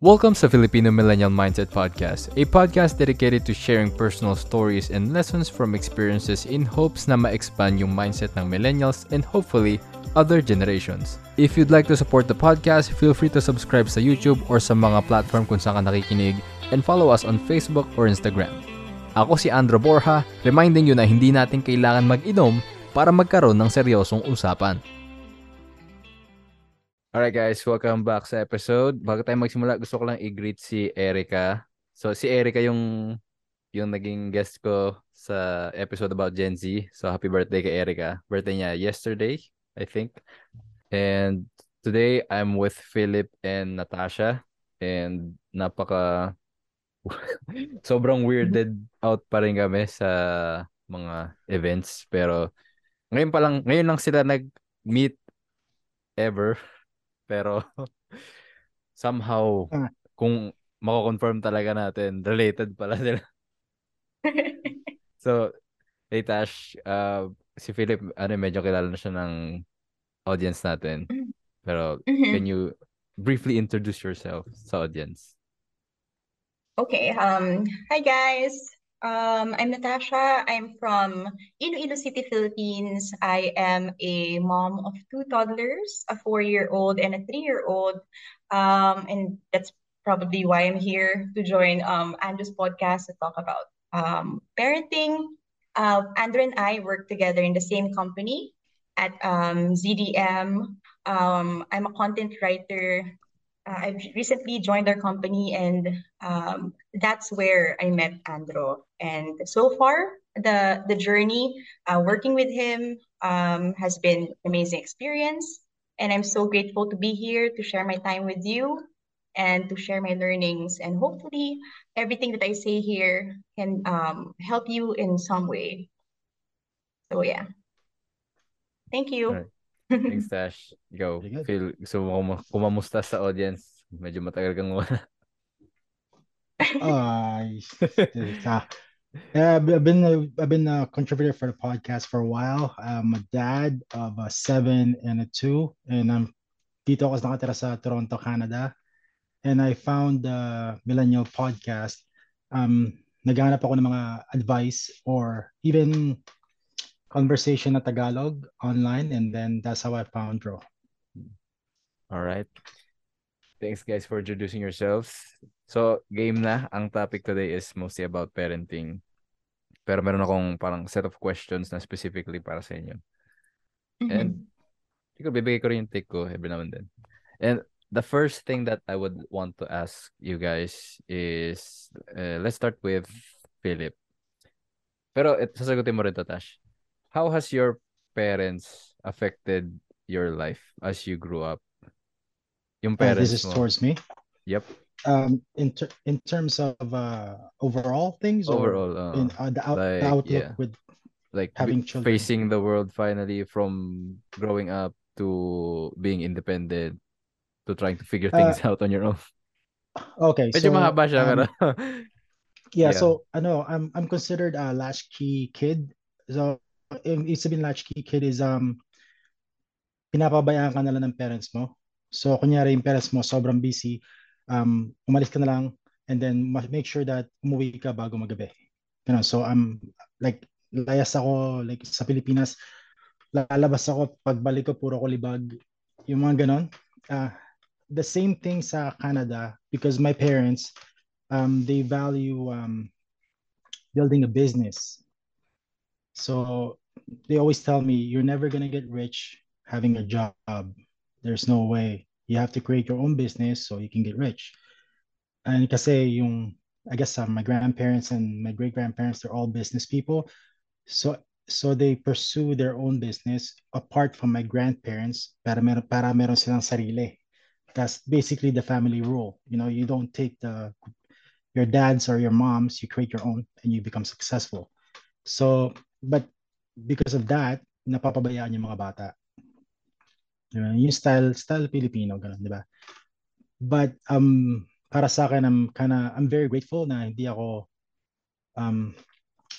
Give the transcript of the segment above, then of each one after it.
Welcome sa Filipino Millennial Mindset Podcast, a podcast dedicated to sharing personal stories and lessons from experiences in hopes na ma-expand yung mindset ng millennials and hopefully other generations. If you'd like to support the podcast, feel free to subscribe sa YouTube or sa mga platform kung saan ka nakikinig and follow us on Facebook or Instagram. Ako si Andro Borja, reminding you na hindi natin kailangan mag-inom para magkaroon ng seryosong usapan. Alright guys, welcome back sa episode. Bago tayo magsimula, gusto ko lang i-greet si Erica. So si Erica yung yung naging guest ko sa episode about Gen Z. So happy birthday kay Erica. Birthday niya yesterday, I think. And today I'm with Philip and Natasha and napaka sobrang weirded out pa rin kami sa mga events pero ngayon pa lang ngayon lang sila nag-meet ever pero somehow, Ah. kung mako-confirm talaga natin, related pala sila. so, hey Tash, uh, si Philip, ano, medyo kilala na siya ng audience natin. Pero, Mhm. can you briefly introduce yourself sa audience? Okay, um, hi guys. Um, I'm Natasha. I'm from Iloilo City, Philippines. I am a mom of two toddlers, a four-year-old and a three-year-old. Um, and that's probably why I'm here to join um Andrew's podcast to talk about um parenting. Uh, Andrew and I work together in the same company at um ZDM. Um, I'm a content writer. Uh, I've recently joined our company and um, that's where I met Andro. And so far, the the journey uh, working with him um, has been amazing experience. And I'm so grateful to be here to share my time with you and to share my learnings. And hopefully, everything that I say here can um, help you in some way. So yeah. Thank you. Thanks, Tash. Ikaw. Phil, gusto mo kum- kumamusta sa audience? Medyo matagal kang wala. Ay, ah, yeah, I've been a, I've been a contributor for the podcast for a while. I'm a dad of a seven and a two, and I'm dito ako nakatira sa Toronto, Canada. And I found the Millennial Podcast. Um, naghahanap ako ng mga advice or even conversation na Tagalog online, and then that's how I found Ro. All right. Thanks guys for introducing yourselves. So, game na. Ang topic today is mostly about parenting. Pero meron akong parang set of questions na specifically para sa inyo. And siguro bibigay ko rin yung take ko every now and then. And the first thing that I would want to ask you guys is uh, let's start with Philip. Pero it, sasagutin mo rin to, Tash. How has your parents affected your life as you grew up? Yung Uh, parents this is mo. towards me. Yep. Um, in ter- in terms of uh overall things or Overall, uh, in uh, the, out- the like, outlook yeah. with like having children. facing the world finally from growing up to being independent to trying to figure Uh, things out on your own. Okay, Medyo so mahaba siya, um, yeah, yeah. so ano, I'm I'm considered a latchkey kid. So ibig sabihin latchkey kid is um pinapabayaan ka na lang ng parents mo. So kunyari yung parents mo sobrang busy, um umalis ka na lang and then ma- make sure that umuwi ka bago magabi. You know, so I'm like layas ako like sa Pilipinas lalabas ako pagbalik ko puro ko libag yung mga ganon. Uh, the same thing sa Canada because my parents um, they value um, building a business. So they always tell me, you're never going to get rich having a job. There's no way. You have to create your own business so you can get rich. And kasi yung, I guess uh, my grandparents and my great grandparents, they're all business people. So so they pursue their own business apart from my grandparents para meron, para meron silang sarili. That's basically the family rule. You know, you don't take the your dad's or your mom's, you create your own and you become successful. So, but because of that, napapabayaan yung mga bata. Diba? Yung style, style Filipino, ganun, di ba? But um, para sa akin, I'm kinda, I'm very grateful na hindi ako, um,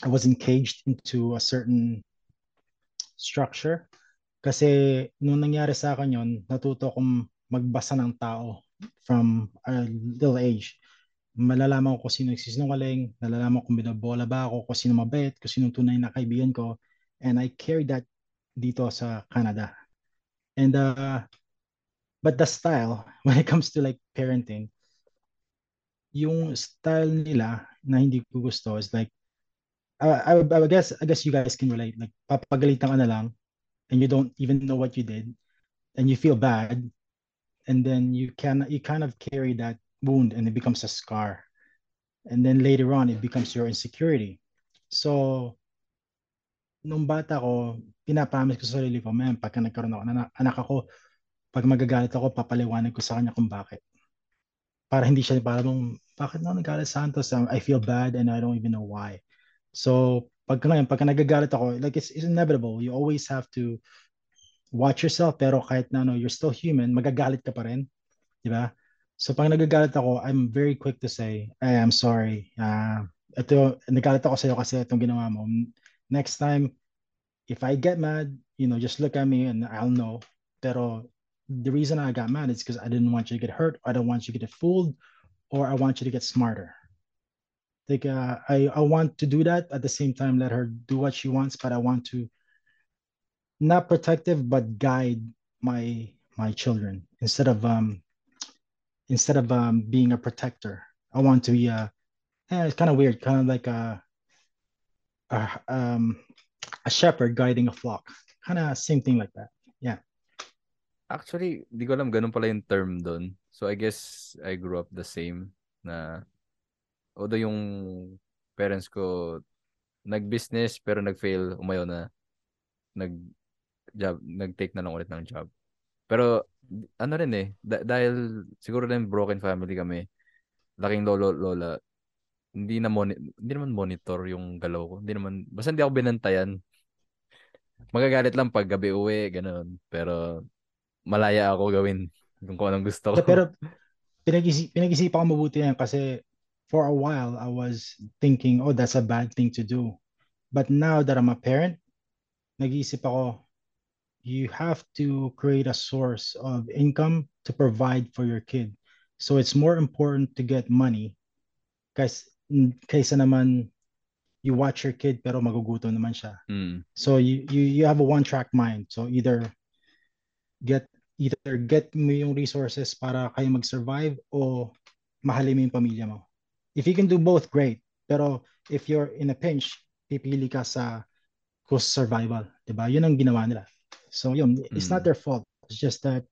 I wasn't caged into a certain structure. Kasi nung nangyari sa akin yon, natuto akong magbasa ng tao. from a little age. Malalaman ko kung sino nagsisinungaling, nalalaman ko kung binabola ba ako, kung sino mabait, kung sino tunay na kaibigan ko. And I carry that dito sa Canada. And uh, but the style when it comes to like parenting, yung style nila na hindi ko gusto is like uh, I, I guess I guess you guys can relate. Like papagalitan ka na lang and you don't even know what you did and you feel bad and then you can you kind of carry that wound and it becomes a scar. And then later on it becomes your insecurity. So nung bata ko, pinapromise ko sa sarili ko, man, pagka nagkaroon ako anak, anak ako, pag magagalit ako, papaliwanag ko sa kanya kung bakit. Para hindi siya parang, bakit na nagalit Santos? I feel bad and I don't even know why. So, pag ngayon, pagka nagagalit ako, like it's, it's inevitable. You always have to watch yourself, pero kahit na no, you're still human, magagalit ka pa rin. Di ba? So, pag nagagalit ako, I'm very quick to say, hey, I'm sorry. Uh, ito, nagalit ako sa'yo kasi itong ginawa mo next time, if I get mad, you know, just look at me and I'll know. Pero the reason I got mad is because I didn't want you to get hurt. I don't want you to get fooled, or I want you to get smarter. Like uh, I, I want to do that at the same time. Let her do what she wants, but I want to not protective, but guide my my children instead of um instead of um being a protector. I want to be uh, Eh, it's kind of weird, kind of like a a, um, a shepherd guiding a flock. Kind of same thing like that. Yeah. Actually, di ko alam ganun pala yung term doon. So I guess I grew up the same na although yung parents ko nag-business pero nag-fail, umayo na nag job, nag-take na lang ulit ng job. Pero ano rin eh, da- dahil siguro din broken family kami. Laking lolo lola, hindi na moni- hindi naman monitor yung galaw ko. Hindi naman basta hindi ako binantayan. Magagalit lang pag gabi uwi, ganun. Pero malaya ako gawin kung kung anong gusto ko. Pero pinag-isip, pinag-isipan ko mabuti yan kasi for a while I was thinking, oh, that's a bad thing to do. But now that I'm a parent, nag-iisip ako, you have to create a source of income to provide for your kid. So it's more important to get money kasi kaysa naman you watch your kid pero magugutom naman siya. Mm. So you, you you have a one track mind. So either get either get mo yung resources para kayo mag-survive o mahalin mo yung pamilya mo. If you can do both, great. Pero if you're in a pinch, pipili ka sa cost survival, 'di ba? Yun ang ginawa nila. So yun, it's not Mm. their fault. It's just that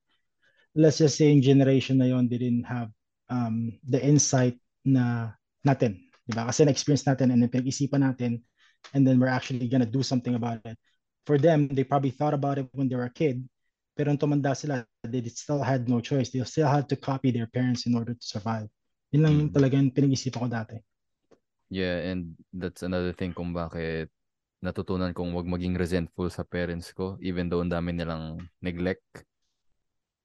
let's just say in generation na yun, they didn't have um, the insight na natin, 'di ba? Kasi na-experience natin and then pinag-isipan natin and then we're actually gonna do something about it. For them, they probably thought about it when they were a kid, pero nung tumanda sila, they still had no choice. They still had to copy their parents in order to survive. Yun lang Mm. talaga yung pinag-isipan ko dati. Yeah, and that's another thing kung bakit natutunan kong wag maging resentful sa parents ko even though ang dami nilang neglect.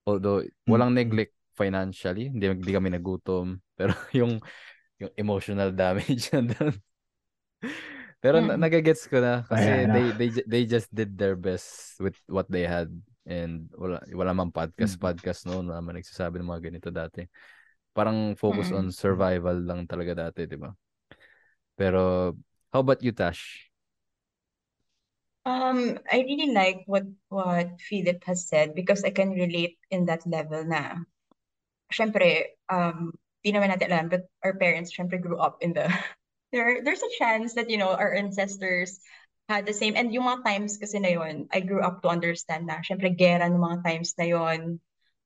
Although walang Mm. neglect financially, hindi, hindi kami nagutom, pero yung yung emotional damage nandun. Pero na, Mm. nagagets ko na kasi Ayan, they they they just did their best with what they had and wala wala mang podcast Mm. podcast noon wala man nagsasabi ng mga ganito dati. Parang focus on Mm. survival lang talaga dati, 'di ba? Pero how about you, Tash? Um, I really like what what Philip has said because I can relate in that level na syempre um di naman natin alam but our parents syempre grew up in the there there's a chance that you know our ancestors had the same and yung mga times kasi na yun I grew up to understand na syempre gera ng mga times na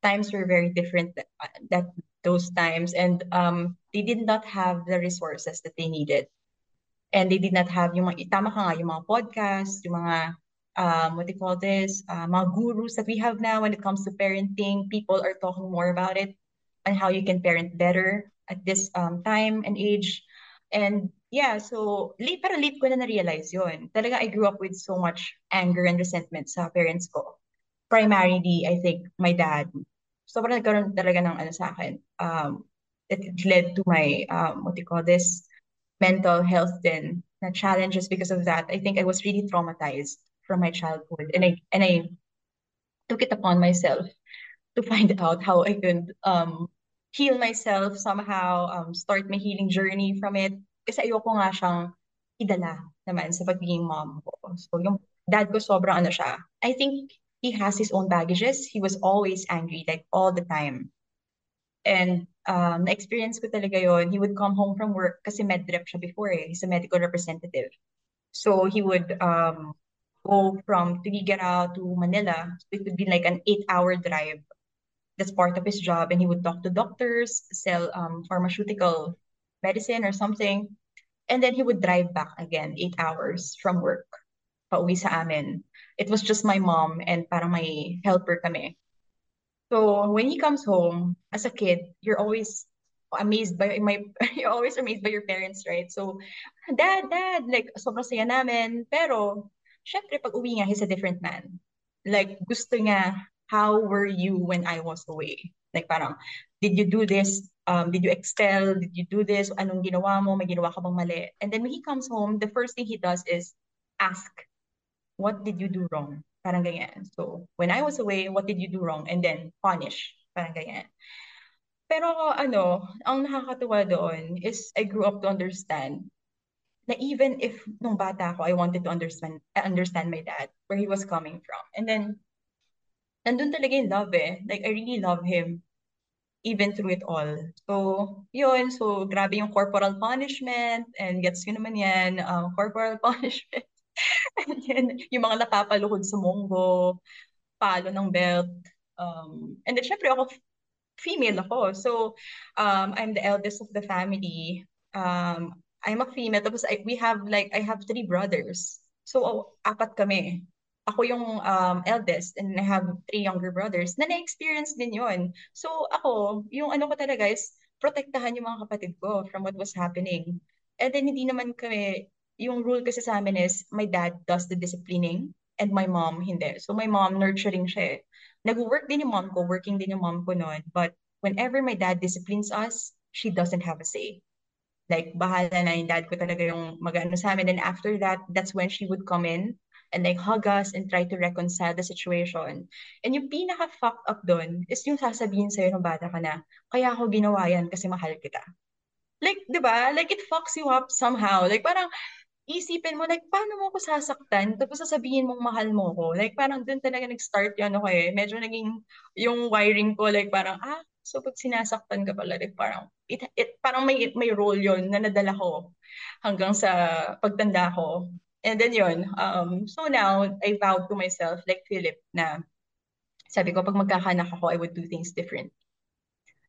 times were very different that, that those times and um they did not have the resources that they needed and they did not have yung mga, tama ka nga, yung mga podcast, yung mga, um, what do you call this, uh, mga gurus that we have now when it comes to parenting. People are talking more about it and how you can parent better at this um, time and age. And yeah, so late, pero late ko na na-realize yun. Talaga, I grew up with so much anger and resentment sa parents ko. Primarily, I think, my dad. Sobrang nagkaroon talaga ng ano sa akin. Um, it led to my, um, what do you call this, mental health then na challenges because of that. I think I was really traumatized from my childhood and I and I took it upon myself to find out how I could um heal myself somehow, um, start my healing journey from it. Kasi ayoko nga siyang idala naman sa pagiging mom ko. So yung dad ko sobrang ano siya. I think he has his own baggages. He was always angry, like all the time. And um, na-experience ko talaga yon. He would come home from work kasi med rep siya before eh. He's a medical representative. So he would um, go from Tuguegarao to Manila. So it would be like an eight-hour drive. That's part of his job. And he would talk to doctors, sell um, pharmaceutical medicine or something. And then he would drive back again, eight hours from work. Pauwi sa amin. It was just my mom and parang may helper kami. So when he comes home, as a kid, you're always amazed by my you're always amazed by your parents, right? So, dad, dad, like sobrang saya namin. Pero, syempre pag uwi nga, he's a different man. Like gusto niya, how were you when I was away? Like parang, did you do this? Um, did you excel? Did you do this? Anong ginawa mo? May ginawa ka bang mali? And then when he comes home, the first thing he does is ask, what did you do wrong? Parang ganyan. So, when I was away, what did you do wrong? And then punish. Parang ganyan. Pero ano, ang nakakatuwa doon is I grew up to understand na even if nung bata ako, I wanted to understand understand my dad, where he was coming from. And then, nandun talaga yung love eh. Like, I really love him even through it all. So, yun. So, grabe yung corporal punishment and gets yun naman yan, um, corporal punishment. and then, yung mga napapaluhod sa monggo, palo ng belt. Um, and then, syempre, ako, female ako. So, um, I'm the eldest of the family. Um, I'm a female. Tapos I, we have like, I have three brothers. So, apat kami. Ako yung um, eldest and I have three younger brothers na na-experience din yon. So, ako, yung ano ko talaga is protektahan yung mga kapatid ko from what was happening. And then, hindi naman kami, yung rule kasi sa amin is my dad does the disciplining and my mom hindi. So, my mom nurturing siya eh. Nag-work din yung mom ko, working din yung mom ko noon. But whenever my dad disciplines us, she doesn't have a say like bahala na yung dad ko talaga yung mag-ano sa amin. And after that, that's when she would come in and like hug us and try to reconcile the situation. And yung pinaka-fucked up doon is yung sasabihin sa'yo ng bata ka na, kaya ako ginawa yan kasi mahal kita. Like, di ba? Like, it fucks you up somehow. Like, parang, isipin mo, like, paano mo ako sasaktan? Tapos sasabihin mong mahal mo ko. Like, parang doon talaga nag-start yun ako eh. Medyo naging, yung wiring ko, like, parang, ah, So pag sinasaktan ka pala, like parang, it, it, parang may, may role yon na nadala ko hanggang sa pagtanda ko. And then yun, um, so now, I vowed to myself, like Philip, na sabi ko, pag magkakanak ako, I would do things different.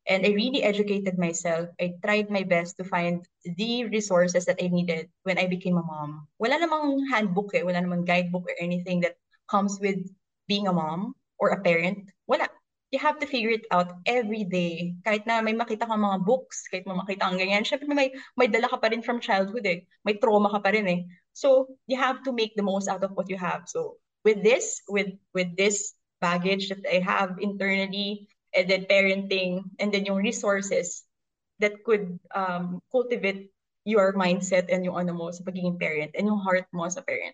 And I really educated myself. I tried my best to find the resources that I needed when I became a mom. Wala namang handbook eh, wala namang guidebook or anything that comes with being a mom or a parent. Wala you have to figure it out every day. Kahit na may makita kang mga books, kahit mo makita ang ganyan, syempre may, may dala ka pa rin from childhood eh. May trauma ka pa rin eh. So, you have to make the most out of what you have. So, with this, with with this baggage that I have internally, and then parenting, and then yung resources that could um, cultivate your mindset and yung ano mo sa pagiging parent and yung heart mo sa parent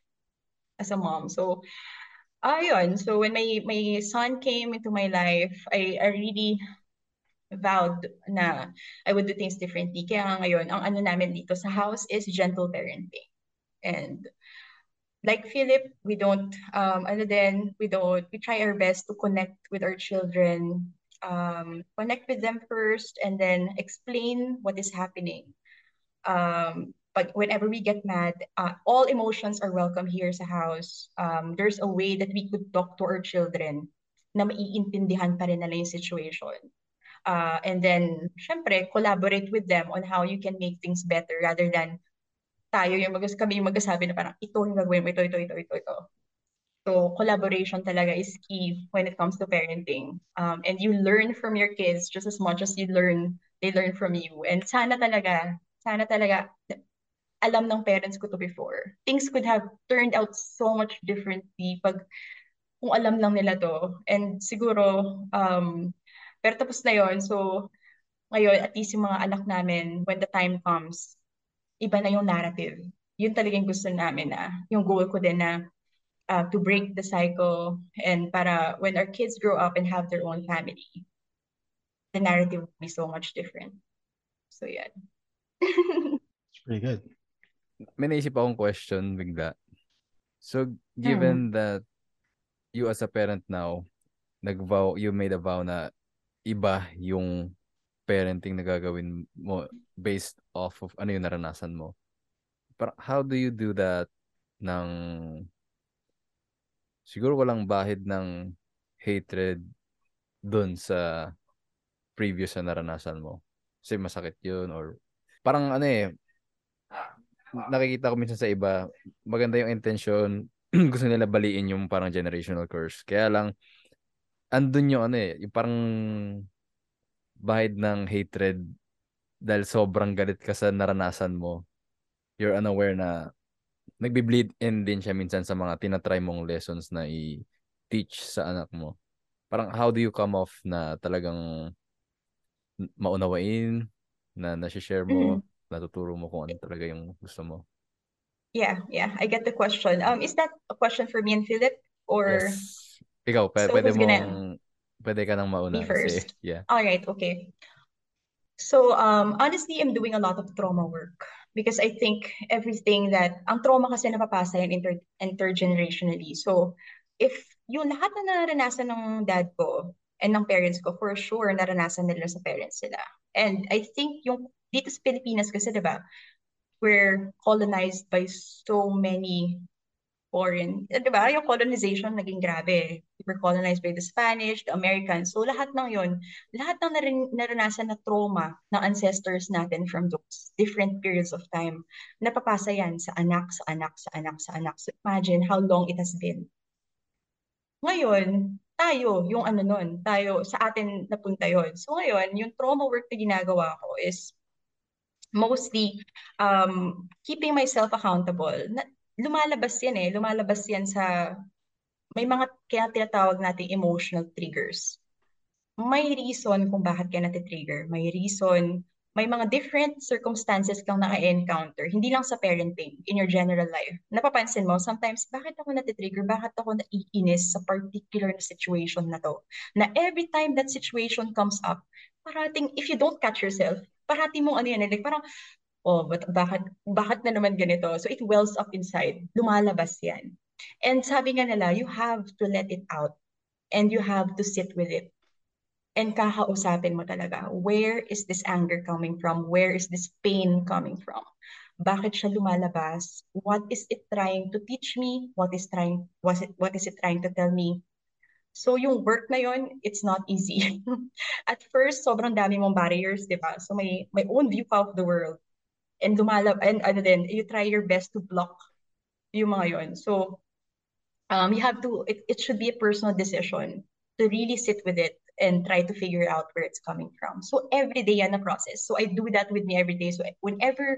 as a mom. So, ayun, so when my my son came into my life, I, I really vowed na I would do things differently. Kaya ngayon, ang ano namin dito sa house is gentle parenting. And like Philip, we don't, um, ano din, we don't, we try our best to connect with our children, um, connect with them first, and then explain what is happening. Um, but whenever we get mad, uh, all emotions are welcome here sa house. Um, there's a way that we could talk to our children na maiintindihan pa rin nila yung situation. Uh, and then, syempre, collaborate with them on how you can make things better rather than tayo yung mag kami yung magsasabi na parang ito yung gagawin mo, ito, ito, ito, ito, ito. So, collaboration talaga is key when it comes to parenting. Um, and you learn from your kids just as much as you learn, they learn from you. And sana talaga, sana talaga, alam ng parents ko to before. Things could have turned out so much differently pag kung alam lang nila to. And siguro, um, pero tapos na yon So, ngayon, at least yung mga anak namin, when the time comes, iba na yung narrative. Yun talagang gusto namin na, yung goal ko din na uh, to break the cycle and para when our kids grow up and have their own family, the narrative would be so much different. So yeah. It's pretty good. May naisip akong question bigla. So, given that you as a parent now, nag-vow, you made a vow na iba yung parenting na gagawin mo based off of ano yung naranasan mo. Pero how do you do that ng siguro walang bahid ng hatred dun sa previous na naranasan mo? Kasi masakit yun or parang ano eh, nakikita ko minsan sa iba, maganda yung intention, gusto nila baliin yung parang generational curse. Kaya lang, andun yung ano eh, yung parang bahid ng hatred dahil sobrang galit ka sa naranasan mo. You're unaware na nagbi-bleed in din siya minsan sa mga tinatry mong lessons na i-teach sa anak mo. Parang how do you come off na talagang maunawain, na nasi-share mo, Mhm. natuturo mo kung ano talaga yung gusto mo. Yeah, yeah, I get the question. Um, is that a question for me and Philip or Yes. Ikaw, p- So, pwede who's gonna- mong, pwede ka nang mauna. me Kasi, first? yeah. All right, okay. So, um, honestly, I'm doing a lot of trauma work because I think everything that, ang trauma kasi napapasa yan inter, intergenerationally. So, if yung lahat na naranasan ng dad ko and ng parents ko, for sure, naranasan nila sa parents nila. And I think yung dito sa Pilipinas kasi, di ba, we're colonized by so many foreign, eh, di ba? Yung colonization naging grabe. We're colonized by the Spanish, the Americans. So lahat ng yon, lahat ng narin, naranasan na trauma ng ancestors natin from those different periods of time, napapasa yan sa anak, sa anak, sa anak, sa anak. So imagine how long it has been. Ngayon, tayo, yung ano nun, tayo, sa atin napunta yon. So ngayon, yung trauma work na ginagawa ko is mostly um, keeping myself accountable. Na, lumalabas yan eh, lumalabas yan sa, may mga kaya tinatawag nating emotional triggers. May reason kung bakit ka natitrigger. May reason, may mga different circumstances kang naka-encounter, hindi lang sa parenting, in your general life. Napapansin mo, sometimes, bakit ako natitrigger? Bakit ako naiinis sa particular na situation na to? Na every time that situation comes up, parating, if you don't catch yourself, parating mo ano yan, like parang, oh, but bakit, bakit na naman ganito? So it wells up inside. Lumalabas yan. And sabi nga nila, you have to let it out and you have to sit with it. And kakausapin mo talaga, where is this anger coming from? Where is this pain coming from? Bakit siya lumalabas? What is it trying to teach me? What is trying was it what is it trying to tell me? So yung work na yon, it's not easy. At first, sobrang dami mong barriers, di ba? So may may own view of the world. And lumalab and ano din, you try your best to block yung mga yon. So um, you have to, it, it should be a personal decision to really sit with it and try to figure out where it's coming from. So every day yan na process. So I do that with me every day. So whenever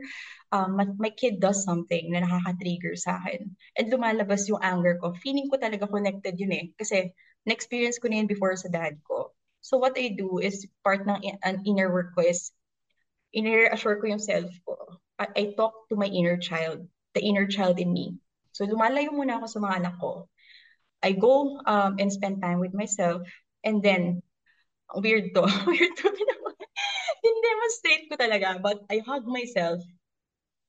um, my, my kid does something na nakaka-trigger sa akin and lumalabas yung anger ko, feeling ko talaga connected yun eh. Kasi na-experience ko na yun before sa dad ko. So what I do is part ng an inner work ko is inner-assure ko yung self ko. I, I talk to my inner child, the inner child in me. So lumalayo muna ako sa mga anak ko. I go um, and spend time with myself and then weird to. weird to demonstrate ko talaga but I hug myself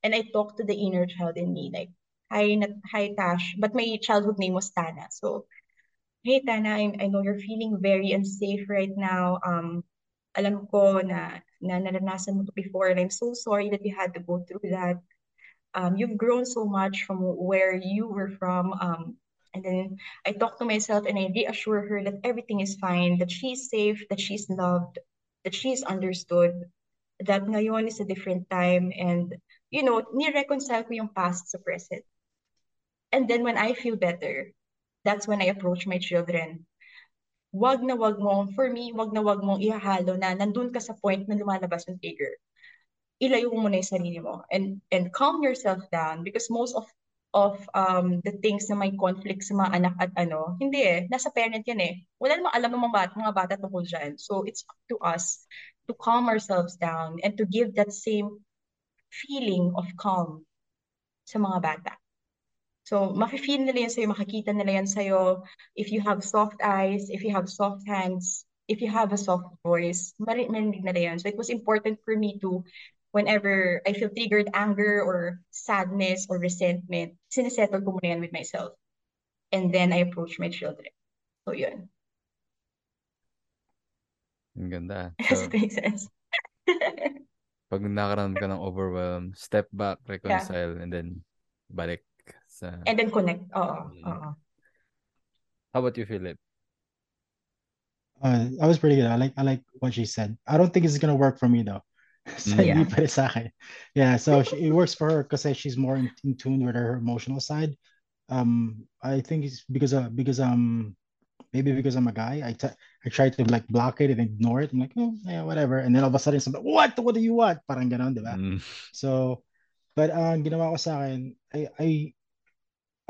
and I talk to the inner child in me like hi hi Tash but my childhood name was Tana so hey Tana I, I know you're feeling very unsafe right now um alam ko na na naranasan mo before and I'm so sorry that you had to go through that um you've grown so much from where you were from um and then I talk to myself and I reassure her that everything is fine, that she's safe, that she's loved, that she's understood, that ngayon is a different time and, you know, ni-reconcile ko yung past sa present. And then when I feel better, that's when I approach my children. Wag na wag mo, for me, wag na wag mong ihahalo na nandun ka sa point na lumalabas yung trigger. Ilayo mo na yung sarili mo and, and calm yourself down because most of of um the things na may conflict sa mga anak at ano, hindi eh, nasa parent yan eh. Wala namang alam ng mga bata, mga bata tungkol dyan. So it's up to us to calm ourselves down and to give that same feeling of calm sa mga bata. So mafe-feel nila yan sa'yo, makikita nila yan sa'yo. If you have soft eyes, if you have soft hands, if you have a soft voice, marinig nila yun. So it was important for me to, whenever I feel triggered anger or sadness or resentment, sinisettle ko muna yan with myself. And then I approach my children. So yun. Ang ganda. So, it make sense? pag nakaramdam ka ng overwhelm, step back, reconcile, and then balik sa... And then connect. Oo. Mm. Oo. How about you, Philip? Uh, that was pretty good. I like I like what she said. I don't think it's gonna work for me though. So hindi sa akin. Yeah, so she, it works for her because she's more in, in tune with her emotional side. Um, I think it's because of because um maybe because I'm a guy. I t- I try to like block it and ignore it. I'm like, oh yeah, whatever. And then all of a sudden, somebody, what? What do you want? Parang ganon, di ba? Mm. So, but uh, ang ginawa ko sa akin, I, I,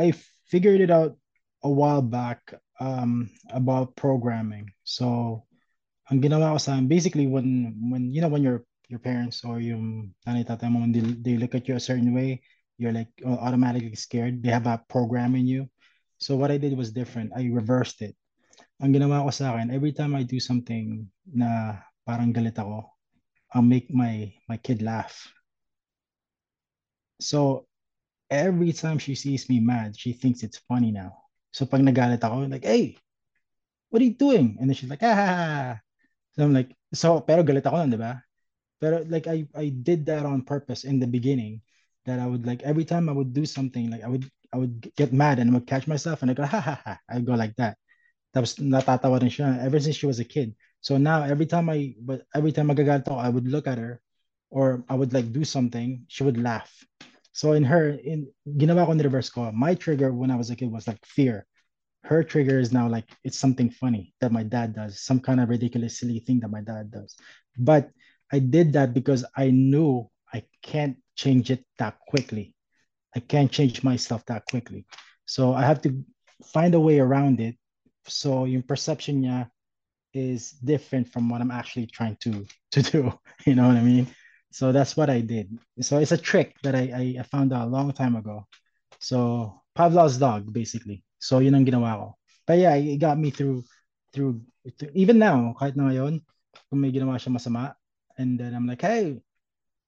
I figured it out a while back um, about programming. So, ang ginawa ko sa basically when, when, you know, when your, your parents or yung nanay tatay mo, when they, they look at you a certain way, you're like automatically scared. They have a program in you. So what I did was different. I reversed it. Ang ginawa ko sa akin, every time I do something na parang galit ako, I'll make my my kid laugh. So every time she sees me mad, she thinks it's funny now. So pag nagalit ako, like, hey, what are you doing? And then she's like, ah. So I'm like, so, pero galit ako nun, di ba? Pero like, I, I did that on purpose in the beginning, that I would like, every time I would do something, like I would, I would get mad and I would catch myself and I go, ha ha ha. I go like that. That Tapos natatawa rin siya ever since she was a kid. So now every time I, but every time magagalit ako, I would look at her or I would like do something, she would laugh. So in her, in ginawa ko ni reverse ko, my trigger when I was a kid was like fear. Her trigger is now like it's something funny that my dad does, some kind of ridiculous silly thing that my dad does. But I did that because I knew I can't change it that quickly. I can't change myself that quickly. So I have to find a way around it. So yung perception niya is different from what I'm actually trying to to do. You know what I mean? So that's what I did. So it's a trick that I, I found out a long time ago. So Pavlov's dog, basically. So yun ang ginawa ko. But yeah, it got me through through even now, kahit na ngayon, kung may ginawa siya masama, and then I'm like, hey,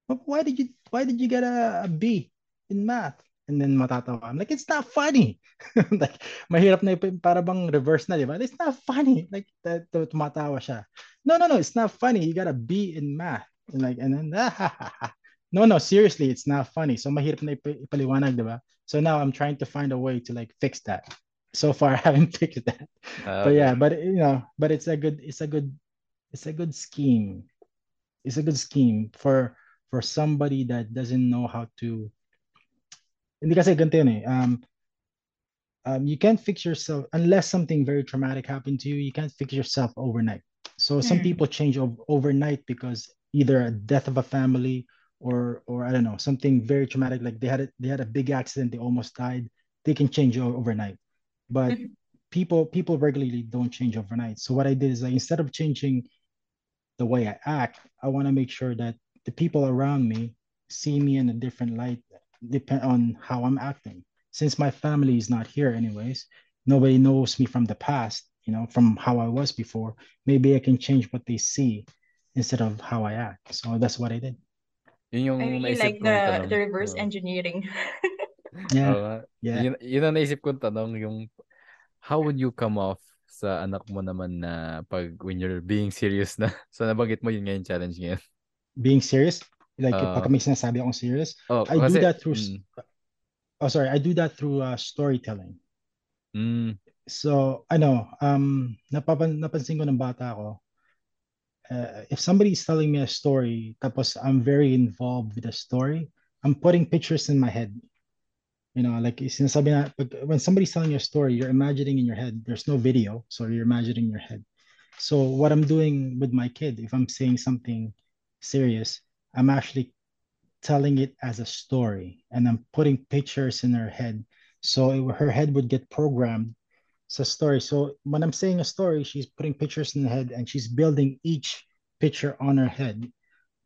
why did you why did you get a, a B in math? And then matatawa. I'm like, it's not funny. like, mahirap na para bang reverse na, di ba? It's not funny. Like, tumatawa siya. No, no, no, it's not funny. You got a B in math. And like, and then, ah, no, no, seriously, it's not funny. So mahirap na ipaliwanag, di ba? So now I'm trying to find a way to like fix that. So far, I haven't fixed that. Ah, But yeah, but you know, but it's a good, it's a good, it's a good scheme. It's a good scheme for for somebody that doesn't know how to. Hindi kasi ganito yun eh. Um, um, you can't fix yourself unless something very traumatic happened to you. You can't fix yourself overnight. So some Mm. people change ov- overnight because either a death of a family or or I don't know something very traumatic like they had a, they had a big accident they almost died they can change overnight. But Mhm. people people regularly don't change overnight. So what I did is like instead of changing the way I act I want to make sure that the people around me see me in a different light depend on how I'm acting. Since my family is not here anyways nobody knows me from the past you know from how I was before. Maybe I can change what they see instead of how I act. So that's what I did. Yun yung I really naisip like the tanong. the reverse engineering. yeah. Nga. yeah. Yun, yun ang naisip kong tanong, yung how would you come off sa anak mo naman na pag when you're being serious na? So nabanggit mo yun ngayon challenge ngayon. being serious? Like Uh, pag may sinasabi akong serious? Oh, I do kasi, that through mm, oh sorry. I do that through uh, storytelling. Mm, so ano um napapan napansin ko ng bata ako uh, if somebody is telling me a story tapos I'm very involved with the story I'm putting pictures in my head. You know like sinasabi na when somebody's telling you a story you're imagining in your head there's no video so you're imagining in your head. So what I'm doing with my kid if I'm saying something serious I'm actually telling it as a story and I'm putting pictures in her head. So it, her head would get programmed sa story so when I'm saying a story she's putting pictures in the head and she's building each picture on her head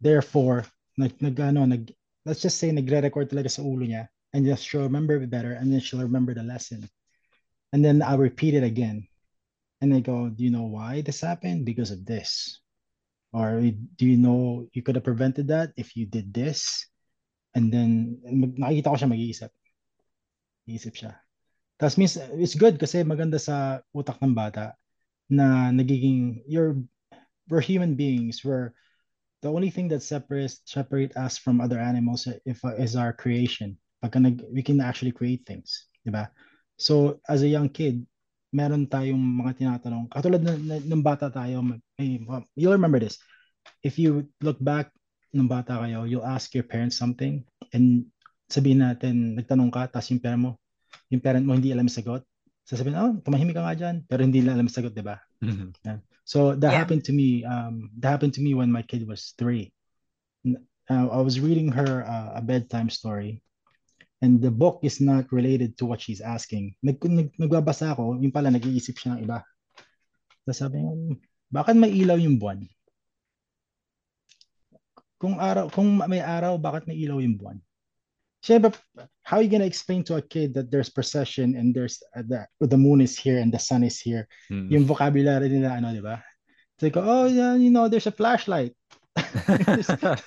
therefore nag, nag, ano, nag, let's just say nagre-record talaga sa ulo niya and just she'll remember it better and then she'll remember the lesson and then I'll repeat it again And they go, do you know why this happened? Because of this. Or do you know you could have prevented that if you did this? And then, nakikita ko siya mag-iisip. Iisip siya. Tapos means, it's good kasi maganda sa utak ng bata na nagiging, you're, we're human beings. We're, the only thing that separates separate us from other animals if, is our creation. Pagka nag, we can actually create things. Diba? So, as a young kid, meron tayong mga tinatanong. Katulad ng, ng bata tayo, may, you'll remember this. If you look back ng bata kayo, you'll ask your parents something and sabihin natin, nagtanong ka, tapos yung parent mo, yung parent mo hindi alam yung sagot. Sasabihin, oh, tumahimik ka nga dyan, pero hindi nila alam yung sagot, di ba? Mm-hmm. Yeah. So that yeah. happened to me. Um, that happened to me when my kid was three. Uh, I was reading her uh, a bedtime story, and the book is not related to what she's asking. Nag, nag, nagbabasa ako, yung pala nag-iisip siya ng iba. Tapos sabi niya, bakit may ilaw yung buwan? Kung araw, kung may araw, bakit may ilaw yung buwan? Siyempre, how are you gonna explain to a kid that there's procession and there's uh, the, the moon is here and the sun is here? Mm. Yung vocabulary nila, ano, di ba? So, go, oh, yeah, you know, there's a flashlight. there's, there's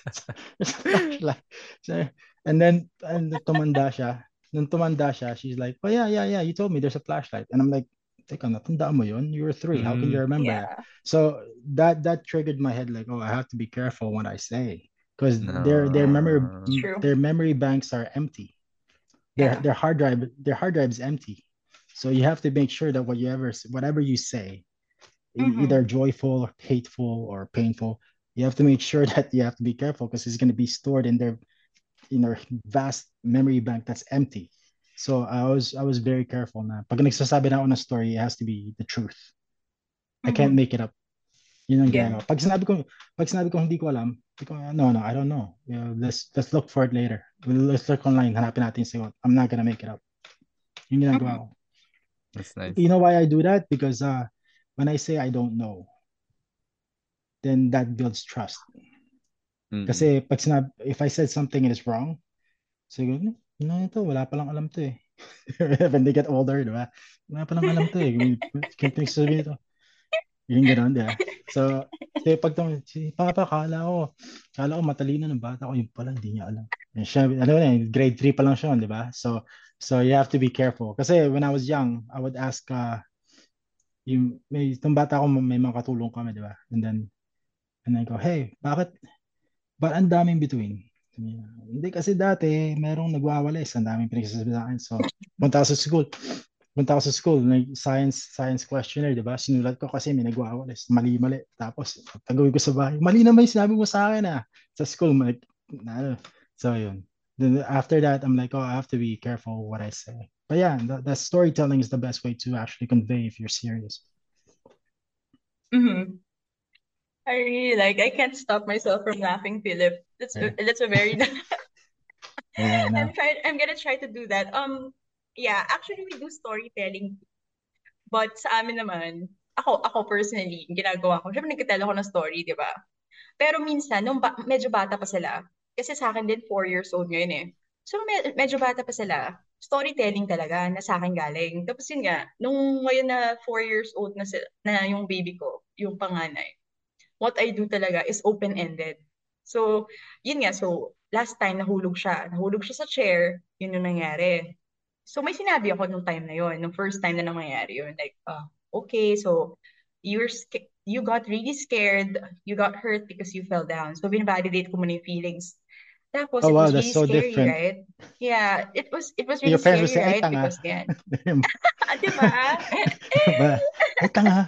a flashlight. So, And then, and tumanda siya. Nung tumanda siya, she's like, oh yeah, yeah, yeah, you told me there's a flashlight. And I'm like, teka, natandaan mo yun? You were three. How can you mm, remember yeah. So that that triggered my head like, oh, I have to be careful what I say. Because no. their their memory True. their memory banks are empty. Their yeah. their hard drive their hard drive is empty. So you have to make sure that whatever whatever you say, mm-hmm. either joyful or hateful or painful, you have to make sure that you have to be careful because it's going to be stored in their in our vast memory bank that's empty. So I was I was very careful na. Pag nagsasabi na ako ng story, it has to be the truth. Mm-hmm. I can't mm-hmm. make it up. Yun ang yeah. Pag sinabi ko, pag sinabi ko hindi ko alam, ko, no, no, I don't know. You know, let's let's look for it later. Let's look online, hanapin natin yung sagot. I'm not gonna make it up. Yung ginagawa ko. That's nice. You know why I do that? Because uh, when I say I don't know, then that builds trust. Mm-hmm. Kasi pag sinab if I said something and it's wrong, siguro, no, ito, wala pa lang alam to eh. When they get older, di ba? Wala pa lang alam to eh. Can't sabihin ito. Yung gano'n, di ba? So, kasi pag si Papa, kala ko, kala ko matalino ng bata ko, yung pala, hindi niya alam. And siya, ano na, grade 3 pa lang siya, di ba? So, so you have to be careful. Kasi when I was young, I would ask, uh, yung, may, itong bata ko, may mga katulong kami, di ba? And then, and I go, hey, bakit, But ang daming between. Hindi kasi dati, merong nagwawalis, ang daming pinagsasabi sa akin. So, punta ako sa school. Punta ako sa school, nag science science questionnaire, di ba? Sinulat ko kasi may nagwawalis. Mali-mali. Tapos, tagawin ko sa bahay. Mali naman yung sinabi mo sa akin ah. Sa school, like, na, so yun. Then after that, I'm like, oh, I have to be careful what I say. But yeah, the, the storytelling is the best way to actually convey if you're serious. Mm-hmm. I really like. I can't stop myself from laughing, Philip. That's yeah. that's a very. yeah, no. I'm trying. I'm gonna try to do that. Um, yeah. Actually, we do storytelling, but sa amin naman, ako ako personally, ginagawa ko. Syempre nagkatell ako ng story, di ba? Pero minsan, nung ba- medyo bata pa sila, kasi sa akin din 4 years old ngayon eh. So med- medyo bata pa sila, storytelling talaga na sa akin galing. Tapos yun nga, nung ngayon na 4 years old na, sila, na yung baby ko, yung panganay, what I do talaga is open-ended. So, yun nga. So, last time nahulog siya. Nahulog siya sa chair. Yun yung nangyari. So, may sinabi ako nung time na yun. Nung first time na nangyayari yun. Like, uh, okay, so, you're you got really scared. You got hurt because you fell down. So, binvalidate ko muna yung feelings. Tapos, oh, it wow, was really so scary, different. right? Yeah, it was it was really Your scary, say, right? Because yan. Di ba? Ay, tanga.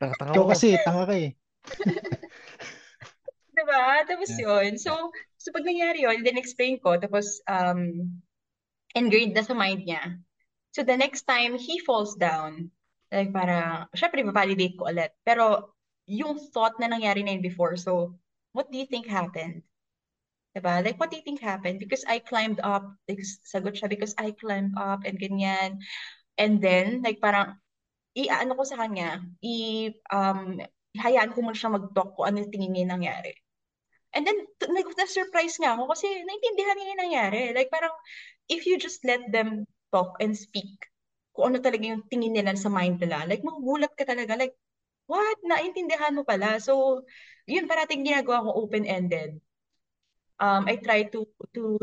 Ikaw kasi, tanga ka eh. diba? Tapos yeah. yun. So, so pag nangyari yun, then explain ko, tapos um, ingrained na sa mind niya. So the next time he falls down, like para, syempre, validate ko ulit. Pero yung thought na nangyari na yun before, so what do you think happened? Diba? Like, what do you think happened? Because I climbed up, like, sagot siya, because I climbed up and ganyan. And then, like, parang, i-ano ko sa kanya, i, um, hayaan ko muna siya mag-talk kung ano tingin niya nangyari. And then, na-surprise nga ako kasi naintindihan niya yung nangyari. Like, parang, if you just let them talk and speak, kung ano talaga yung tingin nila sa mind nila. Like, magugulat ka talaga. Like, what? Naintindihan mo pala. So, yun parating ginagawa ko open-ended. Um, I try to to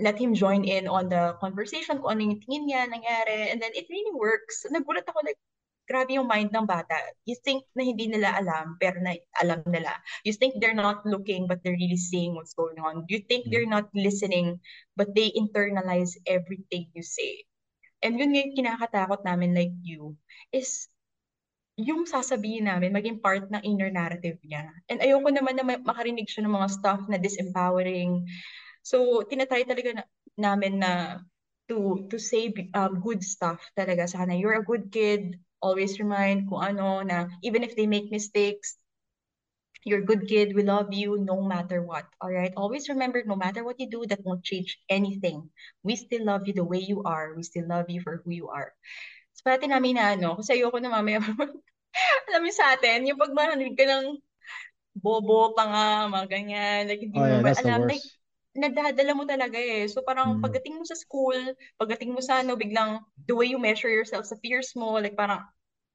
let him join in on the conversation kung ano yung tingin niya, nangyari. And then it really works. Nagulat ako like, grabe yung mind ng bata. You think na hindi nila alam, pero na alam nila. You think they're not looking, but they're really seeing what's going on. You think they're not listening, but they internalize everything you say. And yun yung kinakatakot namin like you, is yung sasabihin namin, maging part ng inner narrative niya. And ayoko naman na makarinig siya ng mga stuff na disempowering. So, tinatry talaga na, namin na to to say um, good stuff talaga sa kanya. You're a good kid. Always remind kung ano na even if they make mistakes, you're a good kid. We love you no matter what. All right? Always remember, no matter what you do, that won't change anything. We still love you the way you are. We still love you for who you are. So, pati namin na ano, kasi ayoko na mamaya alam mo sa atin, yung pag marinig ka ng bobo, tanga, mga ganyan, like hindi Oh, mo yeah, ba that's the alam, like. Nadadala mo talaga eh. So parang Mm. pagdating mo sa school, pagdating mo sa ano, biglang the way you measure yourself sa peers mo, like parang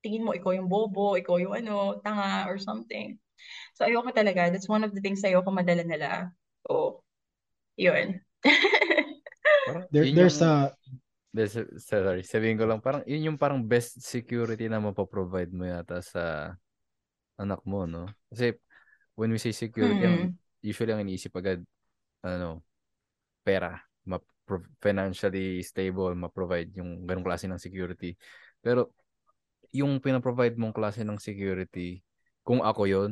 tingin mo ikaw yung bobo, ikaw yung ano, tanga or something. So ayoko talaga. That's one of the things ayoko madala nila. So, yun. There, there's a there's, sorry, sabihin ko lang, parang yun yung parang best security na mapaprovide mo yata sa anak mo, no? Kasi when we say security, ang, Mm. usually ang iniisip agad, ano, pera, ma financially stable, ma-provide yung ganong klase ng security. Pero yung pinaprovide mong klase ng security, kung ako yon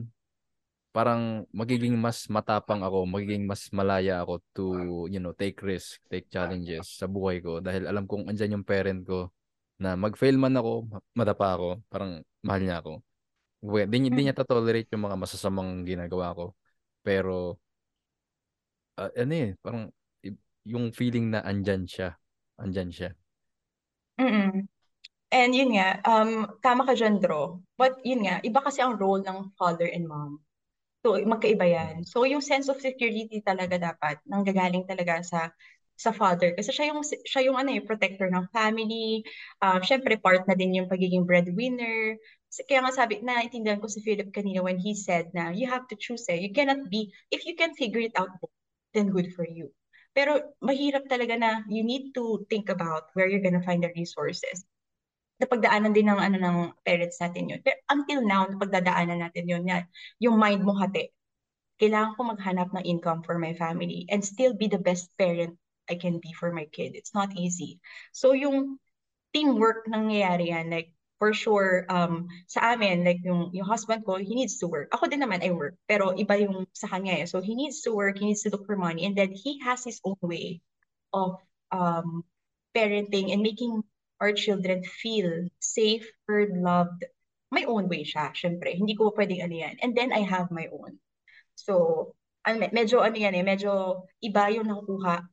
parang magiging mas matapang ako, magiging mas malaya ako to, you know, take risk, take challenges sa buhay ko dahil alam kong andyan yung parent ko na mag-fail man ako, ma- madapa ako, parang mahal niya ako. Well, di, di niya tolerate yung mga masasamang ginagawa ko. Pero, ah, ano eh, parang yung feeling na andyan siya. Andyan siya. Mm-mm. And yun nga, um, tama ka dyan, Dro. But yun nga, iba kasi ang role ng father and mom. So, magkaiba yan. So, yung sense of security talaga dapat nanggagaling talaga sa sa father kasi siya yung siya yung ano eh protector ng family. Um syempre part na din yung pagiging breadwinner. Kaya nga sabi, naintindihan ko si Philip kanina when he said na you have to choose eh. You cannot be, if you can figure it out, then good for you. Pero mahirap talaga na you need to think about where you're gonna find the resources napagdaanan din ng ano ng parents natin yun. Pero until now, napagdadaanan natin yun. Yan, yung mind mo hati. Kailangan ko maghanap ng income for my family and still be the best parent I can be for my kid. It's not easy. So yung teamwork nangyayari yan, like for sure, um, sa amin, like yung, yung husband ko, he needs to work. Ako din naman, I work. Pero iba yung sa kanya eh. So he needs to work, he needs to look for money, and then he has his own way of um, parenting and making our children feel safe, heard, loved. My own way siya, syempre. Hindi ko pwedeng ano yan. And then I have my own. So, ano, medyo ano yan eh, medyo iba yung nakukuha